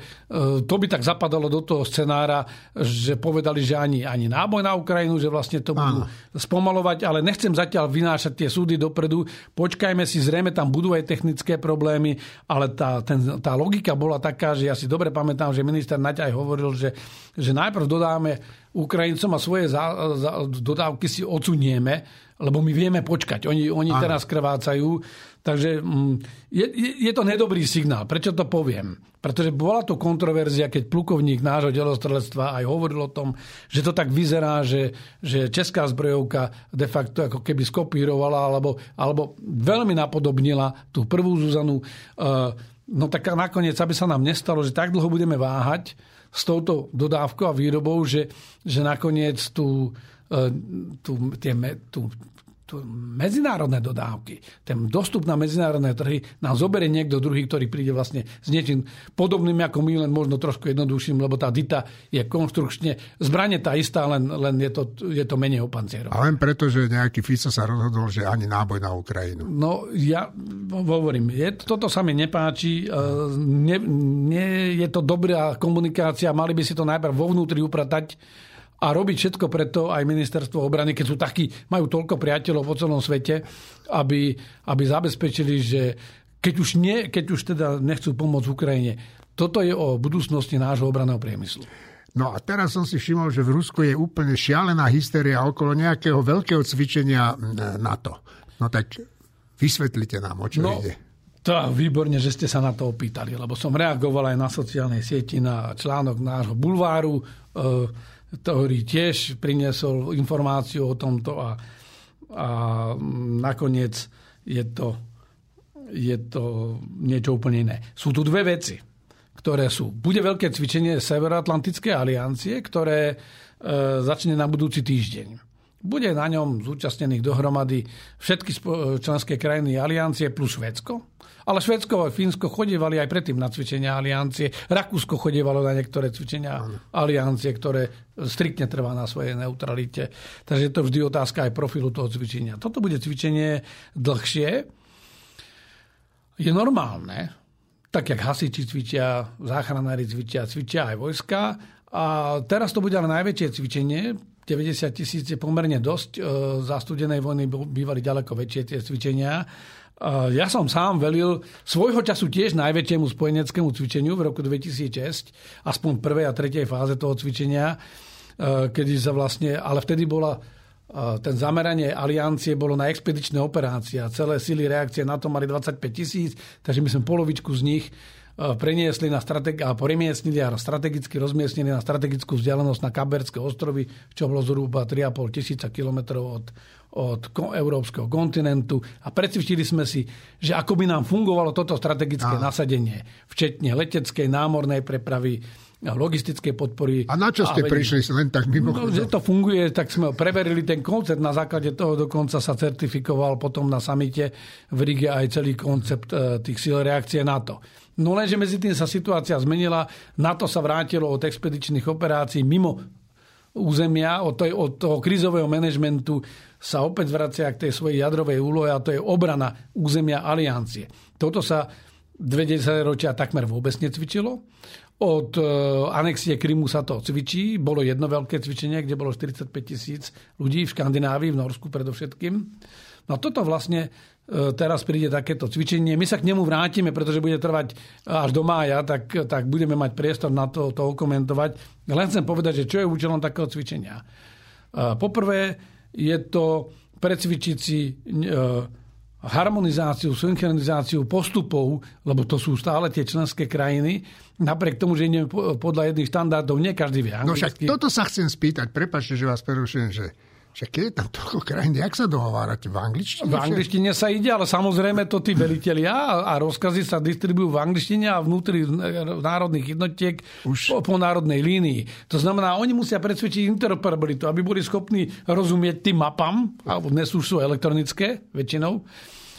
to by tak zapadalo do toho scenára, že povedali, že ani, ani náboj na Ukrajinu, že vlastne to budú Áno. spomalovať, ale nechcem zatiaľ vynášať tie súdy dopredu. Počkajme si, zrejme tam budú aj technické problémy, ale tá, ten, tá logika bola taká, že ja si dobre pamätám, že minister Naďaj hovoril, že, že najprv dodáme Ukrajincom a svoje za, za, dodávky si odsunieme, lebo my vieme počkať. Oni, oni teraz krvácajú. Takže mm, je, je to nedobrý signál. Prečo to poviem? Pretože bola to kontroverzia, keď plukovník nášho delostrelectva aj hovoril o tom, že to tak vyzerá, že, že česká zbrojovka de facto ako keby skopírovala alebo, alebo veľmi napodobnila tú prvú Zuzanu. Uh, no tak nakoniec, aby sa nám nestalo, že tak dlho budeme váhať, s touto dodávkou a výrobou, že, že nakoniec tú, tú, tie, tú, medzinárodné dodávky, ten dostup na medzinárodné trhy nám zoberie niekto druhý, ktorý príde vlastne s niečím podobným ako my, len možno trošku jednoduchším, lebo tá DITA je konštrukčne, zbranie tá istá, len, len je, to, je to menej opancierov. A len preto, že nejaký Fico sa rozhodol, že ani náboj na Ukrajinu. No ja hovorím, je, toto sa mi nepáči, nie, nie je to dobrá komunikácia, mali by si to najprv vo vnútri upratať, a robiť všetko preto aj ministerstvo obrany, keď sú takí, majú toľko priateľov po celom svete, aby, aby zabezpečili, že keď už, nie, keď už teda nechcú pomôcť Ukrajine, toto je o budúcnosti nášho obraného priemyslu. No a teraz som si všimol, že v Rusku je úplne šialená hysteria okolo nejakého veľkého cvičenia NATO. No tak vysvetlite nám, o čo no, ide. To výborne, že ste sa na to opýtali, lebo som reagoval aj na sociálnej sieti, na článok nášho bulváru. E, ktorý tiež priniesol informáciu o tomto a, a nakoniec je to, je to niečo úplne iné. Sú tu dve veci, ktoré sú. Bude veľké cvičenie Severoatlantickej aliancie, ktoré e, začne na budúci týždeň. Bude na ňom zúčastnených dohromady všetky členské krajiny aliancie plus Švedsko. Ale Švedsko a Fínsko chodievali aj predtým na cvičenia aliancie. Rakúsko chodievalo na niektoré cvičenia aliancie, ktoré striktne trvá na svojej neutralite. Takže je to vždy otázka aj profilu toho cvičenia. Toto bude cvičenie dlhšie. Je normálne, tak jak hasiči cvičia, záchranári cvičia, cvičia aj vojska. A teraz to bude ale najväčšie cvičenie, 90 tisíc je pomerne dosť. E, za studenej vojny bývali ďaleko väčšie tie cvičenia. E, ja som sám velil svojho času tiež najväčšiemu spojeneckému cvičeniu v roku 2006, aspoň prvej a tretej fáze toho cvičenia, e, kedy sa vlastne, ale vtedy bola ten zameranie aliancie bolo na expedičné operácie a celé sily reakcie na to mali 25 tisíc, takže my sme polovičku z nich E, preniesli na strategi- a premiestnili a strategicky rozmiestnili na strategickú vzdialenosť na Kaberské ostrovy, čo bolo zhruba 3,5 tisíca kilometrov od, od európskeho kontinentu a precvičili sme si, že ako by nám fungovalo toto strategické a. nasadenie, včetne leteckej, námornej prepravy, logistické podpory. A na čo ste a prišli len tak mimo? No, že to funguje, tak sme preverili ten koncept. Na základe toho dokonca sa certifikoval potom na samite v Rige aj celý koncept e, tých síl reakcie NATO. No lenže medzi tým sa situácia zmenila, NATO sa vrátilo od expedičných operácií mimo územia, od, tej, od toho krizového manažmentu sa opäť vracia k tej svojej jadrovej úlohe a to je obrana územia aliancie. Toto sa dve ročia takmer vôbec necvičilo. Od e, anexie Krymu sa to cvičí. Bolo jedno veľké cvičenie, kde bolo 45 tisíc ľudí v Škandinávii, v Norsku predovšetkým. No toto vlastne teraz príde takéto cvičenie. My sa k nemu vrátime, pretože bude trvať až do mája, tak, tak budeme mať priestor na to, to komentovať. Len chcem povedať, že čo je účelom takého cvičenia. E, poprvé je to precvičiť si e, harmonizáciu, synchronizáciu postupov, lebo to sú stále tie členské krajiny, napriek tomu, že ideme podľa jedných štandardov, nie každý vie anglicky. No však toto sa chcem spýtať, prepačte, že vás prerušujem, že však keď je tam toľko krajín, jak sa dohovárate? V angličtine? V angličtine sa ide, ale samozrejme to tí velitelia a rozkazy sa distribujú v angličtine a vnútri národných jednotiek Už... po, po národnej línii. To znamená, oni musia presvedčiť interoperabilitu, aby boli schopní rozumieť tým mapám, alebo dnes už sú elektronické väčšinou,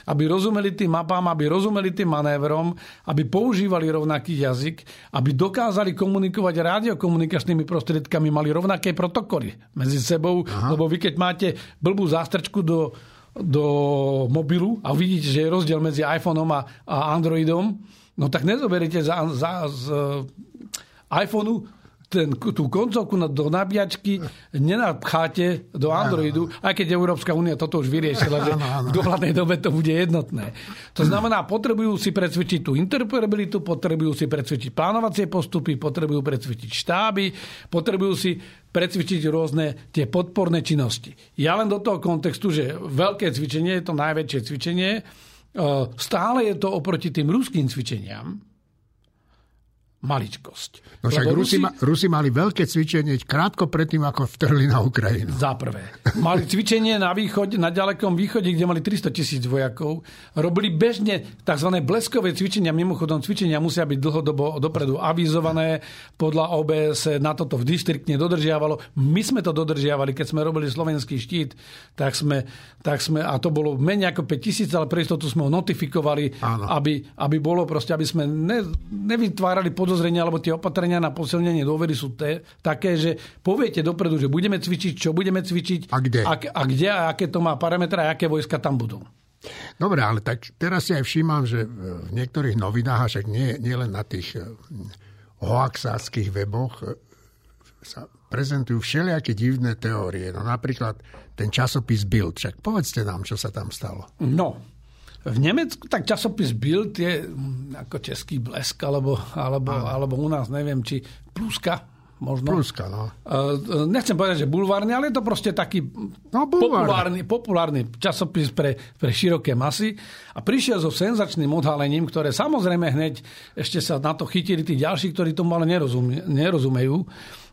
aby rozumeli tým mapám, aby rozumeli tým manévrom, aby používali rovnaký jazyk, aby dokázali komunikovať radiokomunikačnými prostriedkami, mali rovnaké protokoly medzi sebou, Aha. lebo vy keď máte blbú zástrčku do, do mobilu a vidíte, že je rozdiel medzi iPhoneom a, a Androidom, no tak nezoberiete za, za, z iPhoneu ten, tú koncovku do nabíjačky nenapcháte do Androidu, aj keď Európska únia toto už vyriešila, že v dohľadnej dobe to bude jednotné. To znamená, potrebujú si precvičiť tú interoperabilitu, potrebujú si precvičiť plánovacie postupy, potrebujú precvičiť štáby, potrebujú si precvičiť rôzne tie podporné činnosti. Ja len do toho kontextu, že veľké cvičenie je to najväčšie cvičenie, stále je to oproti tým ruským cvičeniam, maličkosť. No však Rusi, Rusi, Rusi mali veľké cvičenie krátko predtým, ako vtrhli na Ukrajinu. Za prvé. Mali cvičenie na, východe, na ďalekom východe, kde mali 300 tisíc vojakov. Robili bežne tzv. bleskové cvičenia. Mimochodom, cvičenia musia byť dlhodobo dopredu avizované. Podľa OBS na toto v distriktne dodržiavalo. My sme to dodržiavali, keď sme robili slovenský štít, tak sme, tak sme a to bolo menej ako 5 tisíc, ale pre istotu sme ho notifikovali, aby, aby bolo proste, aby sme ne, nevytvárali podozrenie podozrenia alebo tie opatrenia na posilnenie dôvery sú te, také, že poviete dopredu, že budeme cvičiť, čo budeme cvičiť a kde a, a, kde, a aké to má parametre a aké vojska tam budú. Dobre, ale tak teraz si aj všímam, že v niektorých novinách, a však nie, nie len na tých eh, hoaxáckých weboch, eh, sa prezentujú všelijaké divné teórie. No napríklad ten časopis Bild. Však povedzte nám, čo sa tam stalo. No, v Nemecku tak časopis Bild je hm, ako český blesk, alebo, alebo, alebo u nás neviem, či pluska, možno. Pluska, no. Nechcem povedať, že bulvárny, ale je to proste taký no, populárny, populárny časopis pre, pre široké masy. A prišiel so senzačným odhalením, ktoré samozrejme hneď ešte sa na to chytili tí ďalší, ktorí tomu ale nerozumie, nerozumejú.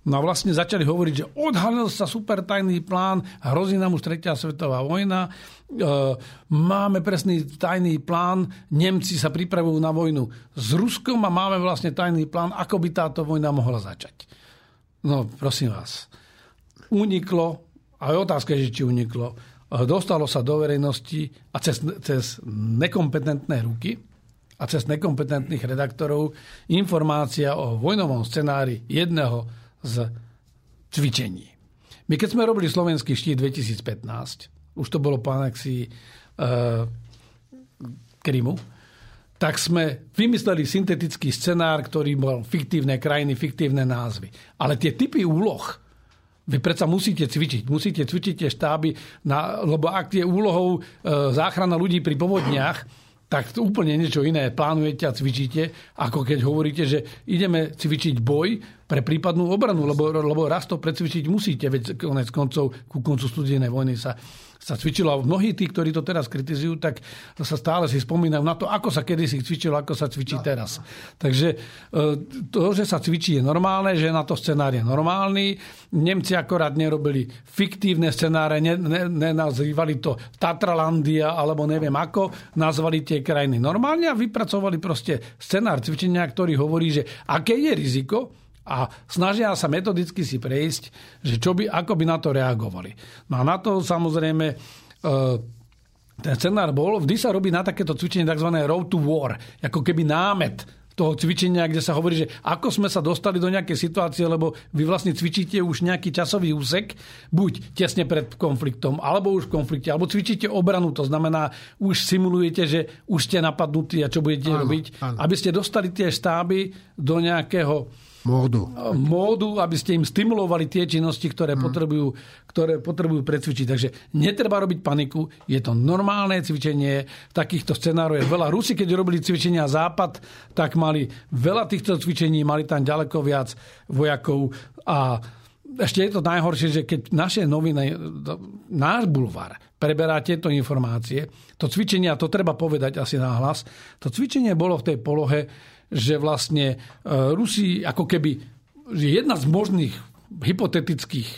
No a vlastne začali hovoriť, že odhalil sa super tajný plán, hrozí nám už tretia svetová vojna, e, máme presný tajný plán, Nemci sa pripravujú na vojnu s Ruskom a máme vlastne tajný plán, ako by táto vojna mohla začať. No, prosím vás. Uniklo, a je otázka, že či uniklo, e, dostalo sa do verejnosti a cez, cez nekompetentné ruky a cez nekompetentných redaktorov informácia o vojnovom scenári jedného z cvičení. My keď sme robili slovenský štít 2015, už to bolo po anexii e, Krymu, tak sme vymysleli syntetický scenár, ktorý bol fiktívne krajiny, fiktívne názvy. Ale tie typy úloh, vy predsa musíte cvičiť. Musíte cvičiť tie štáby, na, lebo ak je úlohou e, záchrana ľudí pri povodniach, tak to úplne niečo iné plánujete a cvičíte, ako keď hovoríte, že ideme cvičiť boj pre prípadnú obranu, lebo, lebo raz to precvičiť musíte, veď konec koncov ku koncu studenej vojny sa sa cvičilo. A mnohí tí, ktorí to teraz kritizujú, tak sa stále si spomínajú na to, ako sa kedysi cvičilo, ako sa cvičí no. teraz. Takže e, to, že sa cvičí, je normálne, že na to scenár je normálny. Nemci akorát nerobili fiktívne scenáre, nenazývali to Tatralandia alebo neviem ako, nazvali tie krajiny normálne a vypracovali proste scenár cvičenia, ktorý hovorí, že aké je riziko, a snažia sa metodicky si prejsť, že čo by, ako by na to reagovali. No a na to samozrejme e, ten scenár bol, vždy sa robí na takéto cvičenie tzv. road to war, ako keby námet toho cvičenia, kde sa hovorí, že ako sme sa dostali do nejakej situácie, lebo vy vlastne cvičíte už nejaký časový úsek, buď tesne pred konfliktom, alebo už v konflikte, alebo cvičíte obranu, to znamená, už simulujete, že už ste napadnutí a čo budete áno, robiť, áno. aby ste dostali tie štáby do nejakého módu. módu, aby ste im stimulovali tie činnosti, ktoré, hmm. potrebujú, ktoré potrebujú precvičiť. Takže netreba robiť paniku, je to normálne cvičenie, takýchto scenárov je veľa. Rusi, keď robili cvičenia Západ, tak mali veľa týchto cvičení, mali tam ďaleko viac vojakov a ešte je to najhoršie, že keď naše noviny, náš bulvár preberá tieto informácie, to cvičenie, a to treba povedať asi náhlas, to cvičenie bolo v tej polohe, že vlastne e, Rusi ako keby jedna z možných hypotetických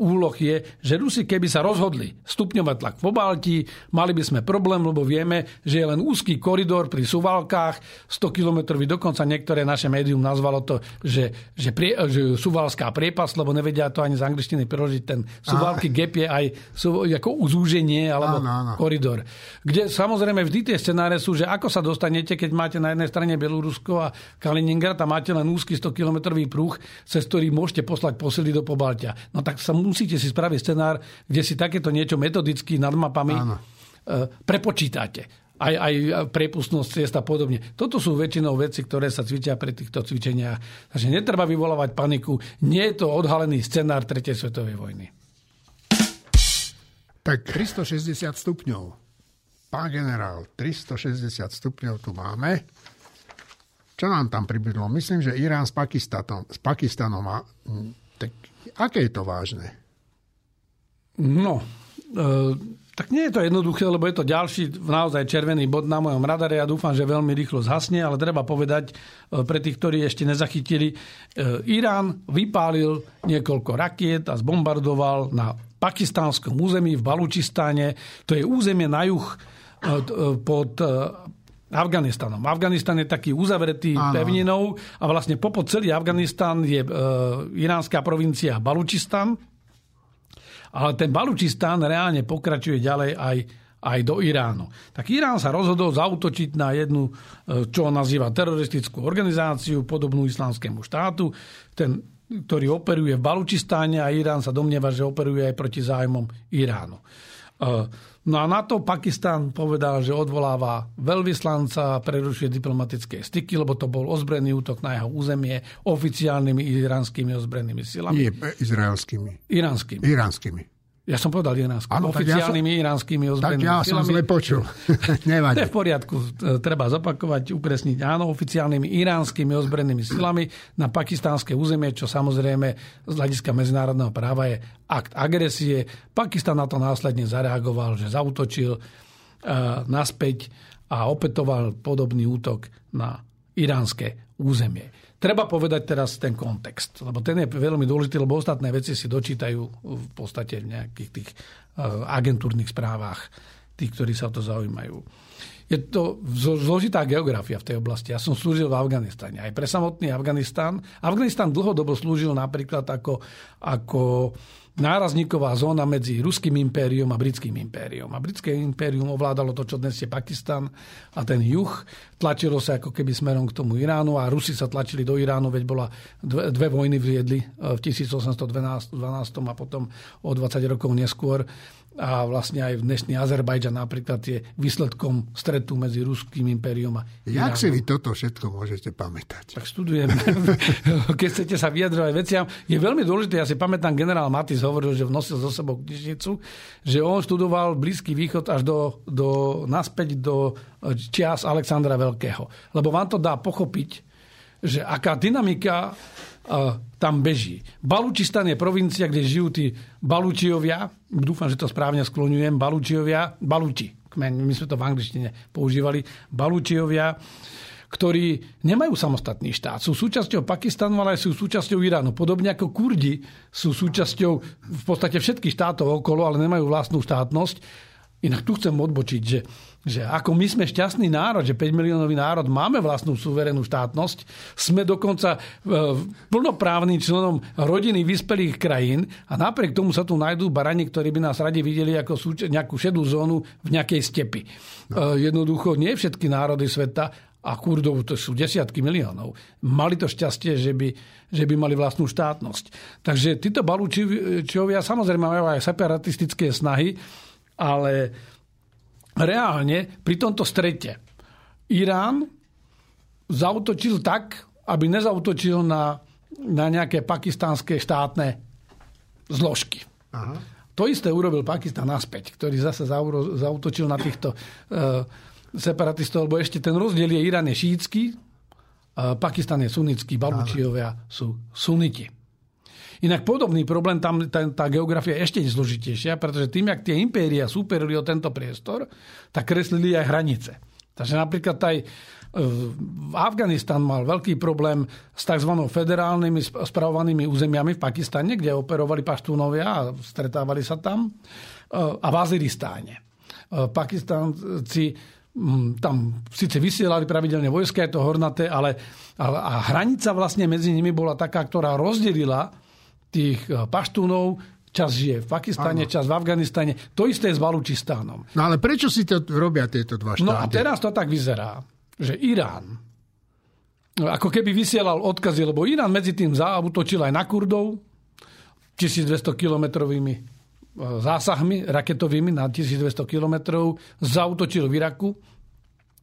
úloh je, že Rusi keby sa rozhodli stupňovať tlak v Pobalti, mali by sme problém, lebo vieme, že je len úzky koridor pri Suvalkách, 100 km, dokonca niektoré naše médium nazvalo to, že, že, prie, že Suvalská priepas, lebo nevedia to ani z angličtiny preložiť. Ten Suvalky gap je aj ako uzúženie alebo áno, áno. koridor. Kde samozrejme vždy tie scenáre sú, že ako sa dostanete, keď máte na jednej strane Bielorusko a Kaliningrad a máte len úzky 100 km prúh, cez ktorý môžete poslať posily do Pobaltia. No tak sa musíte si spraviť scenár, kde si takéto niečo metodicky nad mapami Áno. E, prepočítate aj, aj prepustnosť ciest a podobne. Toto sú väčšinou veci, ktoré sa cvičia pri týchto cvičeniach. Takže netreba vyvolávať paniku. Nie je to odhalený scenár 3. svetovej vojny. Tak 360 stupňov. Pán generál, 360 stupňov tu máme. Čo nám tam pribylo? Myslím, že Irán s Pakistanom, s Pakistanom má tak Aké je to vážne? No, e, Tak nie je to jednoduché, lebo je to ďalší naozaj červený bod na mojom radare. Ja dúfam, že veľmi rýchlo zhasne, ale treba povedať e, pre tých, ktorí ešte nezachytili, e, Irán vypálil niekoľko rakiet a zbombardoval na pakistánskom území v Balučistáne. To je územie na juh e, pod Afganistanom. Afganistan je taký uzavretý Áno. pevninou a vlastne popod celý Afganistan je e, iránska provincia Balučistan ale ten Balučistán reálne pokračuje ďalej aj, aj do Iránu. Tak Irán sa rozhodol zautočiť na jednu, e, čo nazýva teroristickú organizáciu, podobnú islamskému štátu, ten, ktorý operuje v Balučistáne a Irán sa domnieva, že operuje aj proti zájmom Iránu. E, No a na to Pakistan povedal, že odvoláva veľvyslanca a prerušuje diplomatické styky, lebo to bol ozbrojený útok na jeho územie oficiálnymi iránskymi ozbrojenými silami. Nie, izraelskými. Iránskymi. Iránskymi. Ja som povedal iránsky. Ano, oficiálnymi ja som, iránskymi ozbrojenými Tak ja silami. som zle počul. Nevadí. To je v poriadku. Treba zopakovať, upresniť. Áno, oficiálnymi iránskymi ozbrojenými silami na pakistánske územie, čo samozrejme z hľadiska medzinárodného práva je akt agresie. Pakistan na to následne zareagoval, že zautočil uh, naspäť a opetoval podobný útok na iránske územie. Treba povedať teraz ten kontext, lebo ten je veľmi dôležitý, lebo ostatné veci si dočítajú v podstate v nejakých tých eh, agentúrnych správach, tých, ktorí sa o to zaujímajú. Je to zložitá geografia v tej oblasti. Ja som slúžil v Afganistane. Aj pre samotný Afganistán. Afganistán dlhodobo slúžil napríklad ako, ako nárazníková zóna medzi Ruským impériom a Britským impériom. A Britské impérium ovládalo to, čo dnes je Pakistan a ten juh. Tlačilo sa ako keby smerom k tomu Iránu a Rusi sa tlačili do Iránu, veď bola dve, dve vojny viedli e, v 1812 a potom o 20 rokov neskôr a vlastne aj dnešný Azerbajdžan napríklad je výsledkom stretu medzi Ruským impériom a Jak si vy toto všetko môžete pamätať? Tak študujem. Keď chcete sa vyjadrovať veciam, je veľmi dôležité, ja si pamätám, generál Matis hovoril, že vnosil zo sebou knižnicu, že on študoval Blízky východ až do, do, naspäť do čias Alexandra Veľkého. Lebo vám to dá pochopiť, že aká dynamika tam beží. Balučistan je provincia, kde žijú tí Balúčiovia, dúfam, že to správne skloňujem, Balúčiovia, Balúči, my sme to v angličtine používali, Balúčiovia, ktorí nemajú samostatný štát. Sú súčasťou Pakistanu, ale aj sú súčasťou Iránu. Podobne ako Kurdi sú súčasťou v podstate všetkých štátov okolo, ale nemajú vlastnú štátnosť. Inak tu chcem odbočiť, že že ako my sme šťastný národ, že 5 miliónový národ máme vlastnú suverénnu štátnosť, sme dokonca e, plnoprávnym členom rodiny vyspelých krajín a napriek tomu sa tu najdú barani, ktorí by nás radi videli ako súč- nejakú šedú zónu v nejakej stepi. No. Jednoducho nie všetky národy sveta a Kurdov to sú desiatky miliónov. Mali to šťastie, že by, že by mali vlastnú štátnosť. Takže títo balúčiovia samozrejme majú aj separatistické snahy, ale reálne pri tomto strete Irán zautočil tak, aby nezautočil na, na nejaké pakistánske štátne zložky. Aha. To isté urobil Pakistan naspäť, ktorý zase zautočil na týchto uh, separatistov, lebo ešte ten rozdiel je Irán je šítsky, uh, Pakistan je sunnický, Balučiovia sú suniti. Inak podobný problém, tam tá, tá geografia je ešte zložitejšia, pretože tým, jak tie impéria súperili o tento priestor, tak kreslili aj hranice. Takže napríklad aj e, Afganistan mal veľký problém s tzv. federálnymi spravovanými územiami v Pakistane, kde operovali paštúnovia a stretávali sa tam, e, a v Aziristáne. E, Pakistanci tam síce vysielali pravidelne vojska, je to hornaté, ale a hranica vlastne medzi nimi bola taká, ktorá rozdelila tých eh, paštúnov, čas žije v Pakistane, ano. čas v Afganistane. To isté je s Balučistánom. No ale prečo si to robia tieto dva štáty? No a teraz to tak vyzerá, že Irán ako keby vysielal odkazy, lebo Irán medzi tým zautočil aj na Kurdov 1200 kilometrovými eh, zásahmi raketovými na 1200 kilometrov, zautočil v Iraku,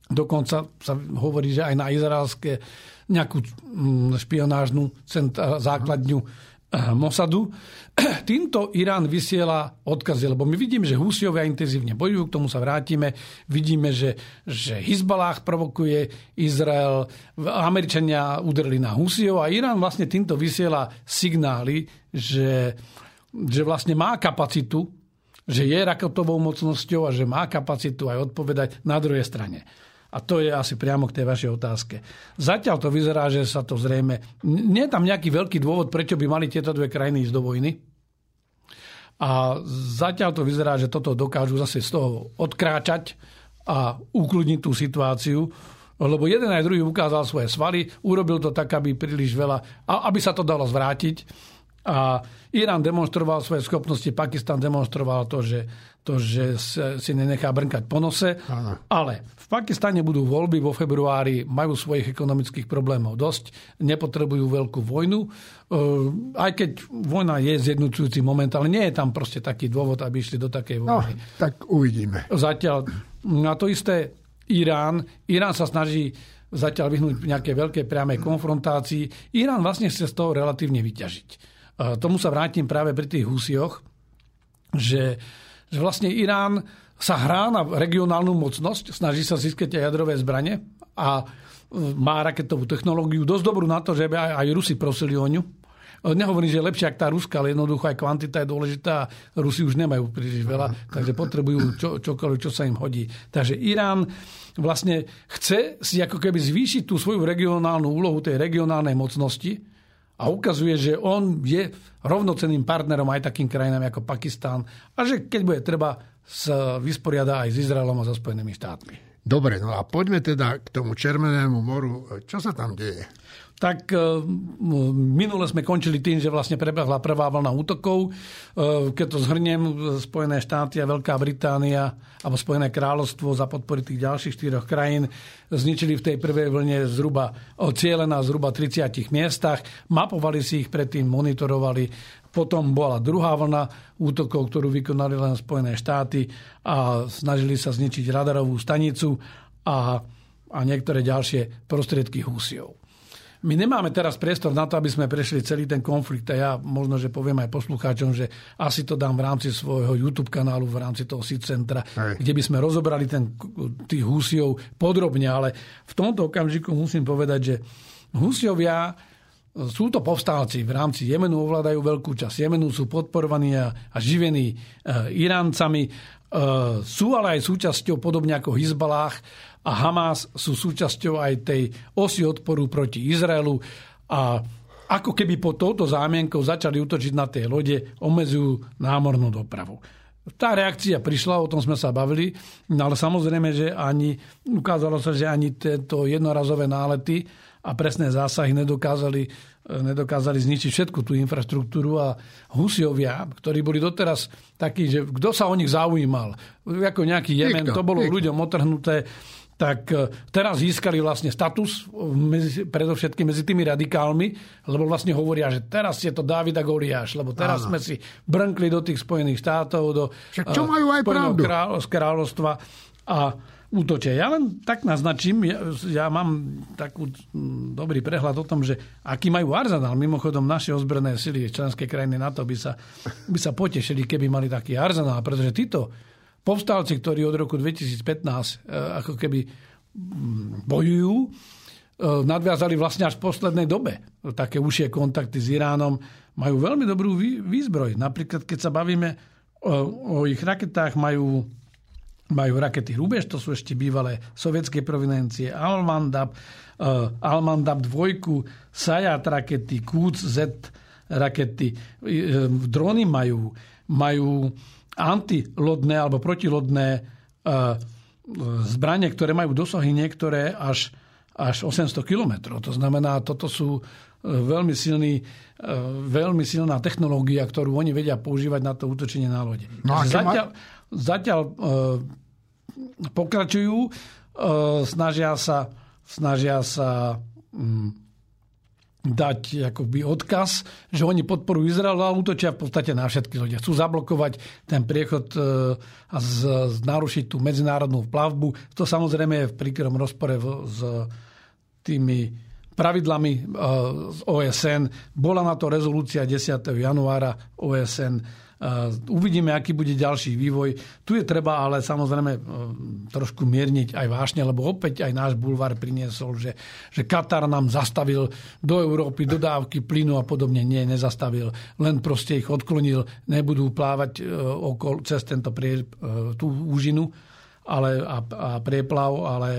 dokonca sa hovorí, že aj na izraelské nejakú mm, špionážnu základňu Eh, Mosadu. Týmto Irán vysiela odkazy, lebo my vidíme, že Husiovia intenzívne bojujú, k tomu sa vrátime. Vidíme, že, že Hizbalách provokuje Izrael, Američania udreli na Husiov a Irán vlastne týmto vysiela signály, že, že vlastne má kapacitu že je raketovou mocnosťou a že má kapacitu aj odpovedať na druhej strane. A to je asi priamo k tej vašej otázke. Zatiaľ to vyzerá, že sa to zrejme... Nie je tam nejaký veľký dôvod, prečo by mali tieto dve krajiny ísť do vojny. A zatiaľ to vyzerá, že toto dokážu zase z toho odkráčať a ukludniť tú situáciu, lebo jeden aj druhý ukázal svoje svaly, urobil to tak, aby príliš veľa, aby sa to dalo zvrátiť a Irán demonstroval svoje schopnosti, Pakistan demonstroval to, že, to, že si nenechá brnkať po nose. Aha. Ale v Pakistane budú voľby vo februári, majú svojich ekonomických problémov dosť, nepotrebujú veľkú vojnu. E, aj keď vojna je zjednocujúci moment, ale nie je tam proste taký dôvod, aby išli do takej no, vojny. No, tak uvidíme. Zatiaľ na to isté Irán. Irán sa snaží zatiaľ vyhnúť nejaké veľké priamej konfrontácii. Irán vlastne chce z toho relatívne vyťažiť tomu sa vrátim práve pri tých Husioch, že, že vlastne Irán sa hrá na regionálnu mocnosť, snaží sa získať aj jadrové zbranie a e, má raketovú technológiu, dosť dobrú na to, že aj, aj Rusi prosili o ňu. E, nehovorím, že je lepšia ako tá Ruska, ale jednoducho aj kvantita je dôležitá. Rusi už nemajú príliš veľa, takže potrebujú čo, čokoľvek, čo sa im hodí. Takže Irán vlastne chce si ako keby zvýšiť tú svoju regionálnu úlohu tej regionálnej mocnosti, a ukazuje, že on je rovnocenným partnerom aj takým krajinám ako Pakistán a že keď bude treba sa vysporiada aj s Izraelom a so Spojenými štátmi. Dobre, no a poďme teda k tomu Červenému moru. Čo sa tam deje? Tak e, minule sme končili tým, že vlastne prebehla prvá vlna útokov. E, keď to zhrniem, Spojené štáty a Veľká Británia alebo Spojené kráľovstvo za podpory tých ďalších štyroch krajín zničili v tej prvej vlne zhruba cieľe na zhruba 30 miestach. Mapovali si ich predtým, monitorovali. Potom bola druhá vlna útokov, ktorú vykonali len Spojené štáty a snažili sa zničiť radarovú stanicu a, a niektoré ďalšie prostriedky húsiov. My nemáme teraz priestor na to, aby sme prešli celý ten konflikt a ja možno, že poviem aj poslucháčom, že asi to dám v rámci svojho YouTube kanálu, v rámci toho SIT centra, Hej. kde by sme rozobrali ten, tých húsiov podrobne, ale v tomto okamžiku musím povedať, že húsiovia sú to povstalci v rámci Jemenu, ovládajú veľkú časť. Jemenu, sú podporovaní a, živení e, Iráncami, e, sú ale aj súčasťou, podobne ako Hizbalách, a Hamas sú súčasťou aj tej osy odporu proti Izraelu. A ako keby po touto zámienkou začali útočiť na tej lode, obmedzujú námornú dopravu. Tá reakcia prišla, o tom sme sa bavili, no ale samozrejme, že ani, ukázalo sa, že ani tieto jednorazové nálety a presné zásahy nedokázali, nedokázali zničiť všetku tú infraštruktúru a Husiovia, ktorí boli doteraz takí, že kto sa o nich zaujímal, ako nejaký Jemen, nikto, to bolo nikto. ľuďom otrhnuté, tak e, teraz získali vlastne status medzi, predovšetkým medzi tými radikálmi, lebo vlastne hovoria, že teraz je to Dávid a Goliáš, lebo teraz Áno. sme si brnkli do tých Spojených štátov, do Však čo majú aj pravdu. kráľovstva a útočia. Ja len tak naznačím, ja, ja mám takú dobrý prehľad o tom, že aký majú arzenál. Mimochodom, naše ozbrojené sily, členské krajiny NATO by sa, by sa potešili, keby mali taký arzenál, pretože títo povstalci, ktorí od roku 2015 e, ako keby bojujú, e, nadviazali vlastne až v poslednej dobe také užšie kontakty s Iránom, majú veľmi dobrú výzbroj. Napríklad, keď sa bavíme o, o ich raketách, majú, majú rakety Rubež, to sú ešte bývalé sovietské provinencie, Almandab, uh, Almandab 2, Sajat rakety, Kúc Z rakety, uh, drony majú, majú antilodné alebo protilodné e, zbranie, ktoré majú dosahy niektoré až, až 800 km. To znamená, toto sú veľmi, silný, e, veľmi silná technológia, ktorú oni vedia používať na to útočenie na lode. No zatiaľ, ma... zatiaľ pokračujú, snažia sa, snažia sa mm, dať akoby odkaz, že oni podporujú Izrael a útočia v podstate na všetky ľudia. Chcú zablokovať ten priechod e, a z, z, narušiť tú medzinárodnú plavbu. To samozrejme je v príkrom rozpore s tými pravidlami z OSN. Bola na to rezolúcia 10. januára OSN Uvidíme, aký bude ďalší vývoj. Tu je treba ale samozrejme e, trošku mierniť aj vášne, lebo opäť aj náš bulvár priniesol, že, že Katar nám zastavil do Európy dodávky plynu a podobne. Nie, nezastavil. Len proste ich odklonil. Nebudú plávať okolo, cez tento prie, tú úžinu ale, a, a prieplav, ale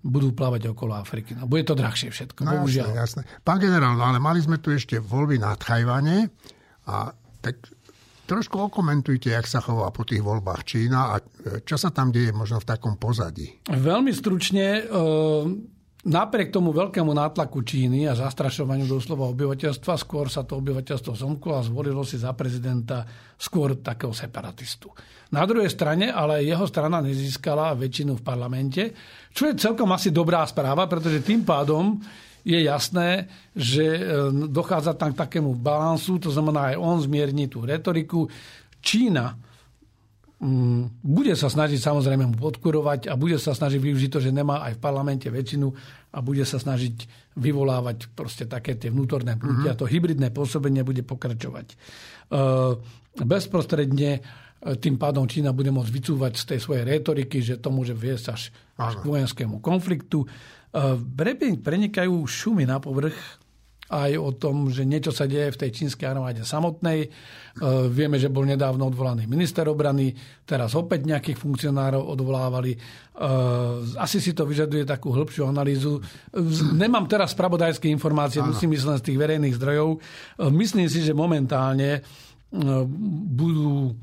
budú plávať okolo Afriky. No, bude to drahšie všetko, no, bohužiaľ. Jasné, jasné. Pán generál, no ale mali sme tu ešte voľby na Tajvane a tak Trošku okomentujte, jak sa chová po tých voľbách Čína a čo sa tam deje možno v takom pozadí. Veľmi stručne, e, napriek tomu veľkému nátlaku Číny a zastrašovaniu doslova obyvateľstva, skôr sa to obyvateľstvo zomklo a zvolilo si za prezidenta skôr takého separatistu. Na druhej strane ale jeho strana nezískala väčšinu v parlamente, čo je celkom asi dobrá správa, pretože tým pádom je jasné, že e, dochádza tam k takému balansu, to znamená aj on zmierni tú retoriku. Čína bude sa snažiť samozrejme mu podkurovať a bude sa snažiť využiť to, že nemá aj v parlamente väčšinu a bude sa snažiť vyvolávať proste také tie vnútorné pnutia. Mm-hmm. To hybridné pôsobenie bude pokračovať. E, bezprostredne e, tým pádom Čína bude môcť vycúvať z tej svojej retoriky, že to môže viesť až, až k vojenskému konfliktu. Brebeň prenikajú šumy na povrch aj o tom, že niečo sa deje v tej čínskej armáde samotnej. E, vieme, že bol nedávno odvolaný minister obrany, teraz opäť nejakých funkcionárov odvolávali. E, asi si to vyžaduje takú hĺbšiu analýzu. Nemám teraz spravodajské informácie, musím myslieť z tých verejných zdrojov. E, myslím si, že momentálne budú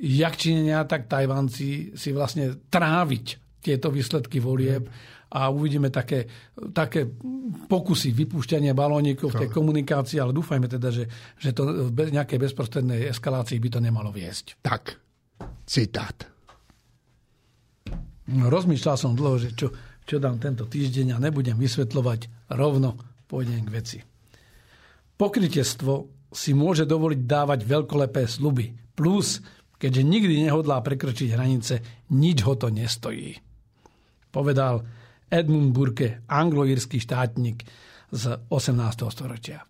jak Číňania, tak Tajvanci si vlastne tráviť tieto výsledky volieb a uvidíme také, také pokusy vypúšťania balónikov v tej komunikácii, ale dúfajme teda, že, že to v nejakej bezprostrednej eskalácii by to nemalo viesť. Tak, citát. No, rozmýšľal som dlho, že čo, čo dám tento týždeň a nebudem vysvetľovať, rovno pôjdem k veci. Pokrytiestvo si môže dovoliť dávať veľkolepé sluby. Plus, keďže nikdy nehodlá prekročiť hranice, nič ho to nestojí. Povedal Edmund Burke, anglo štátnik z 18. storočia.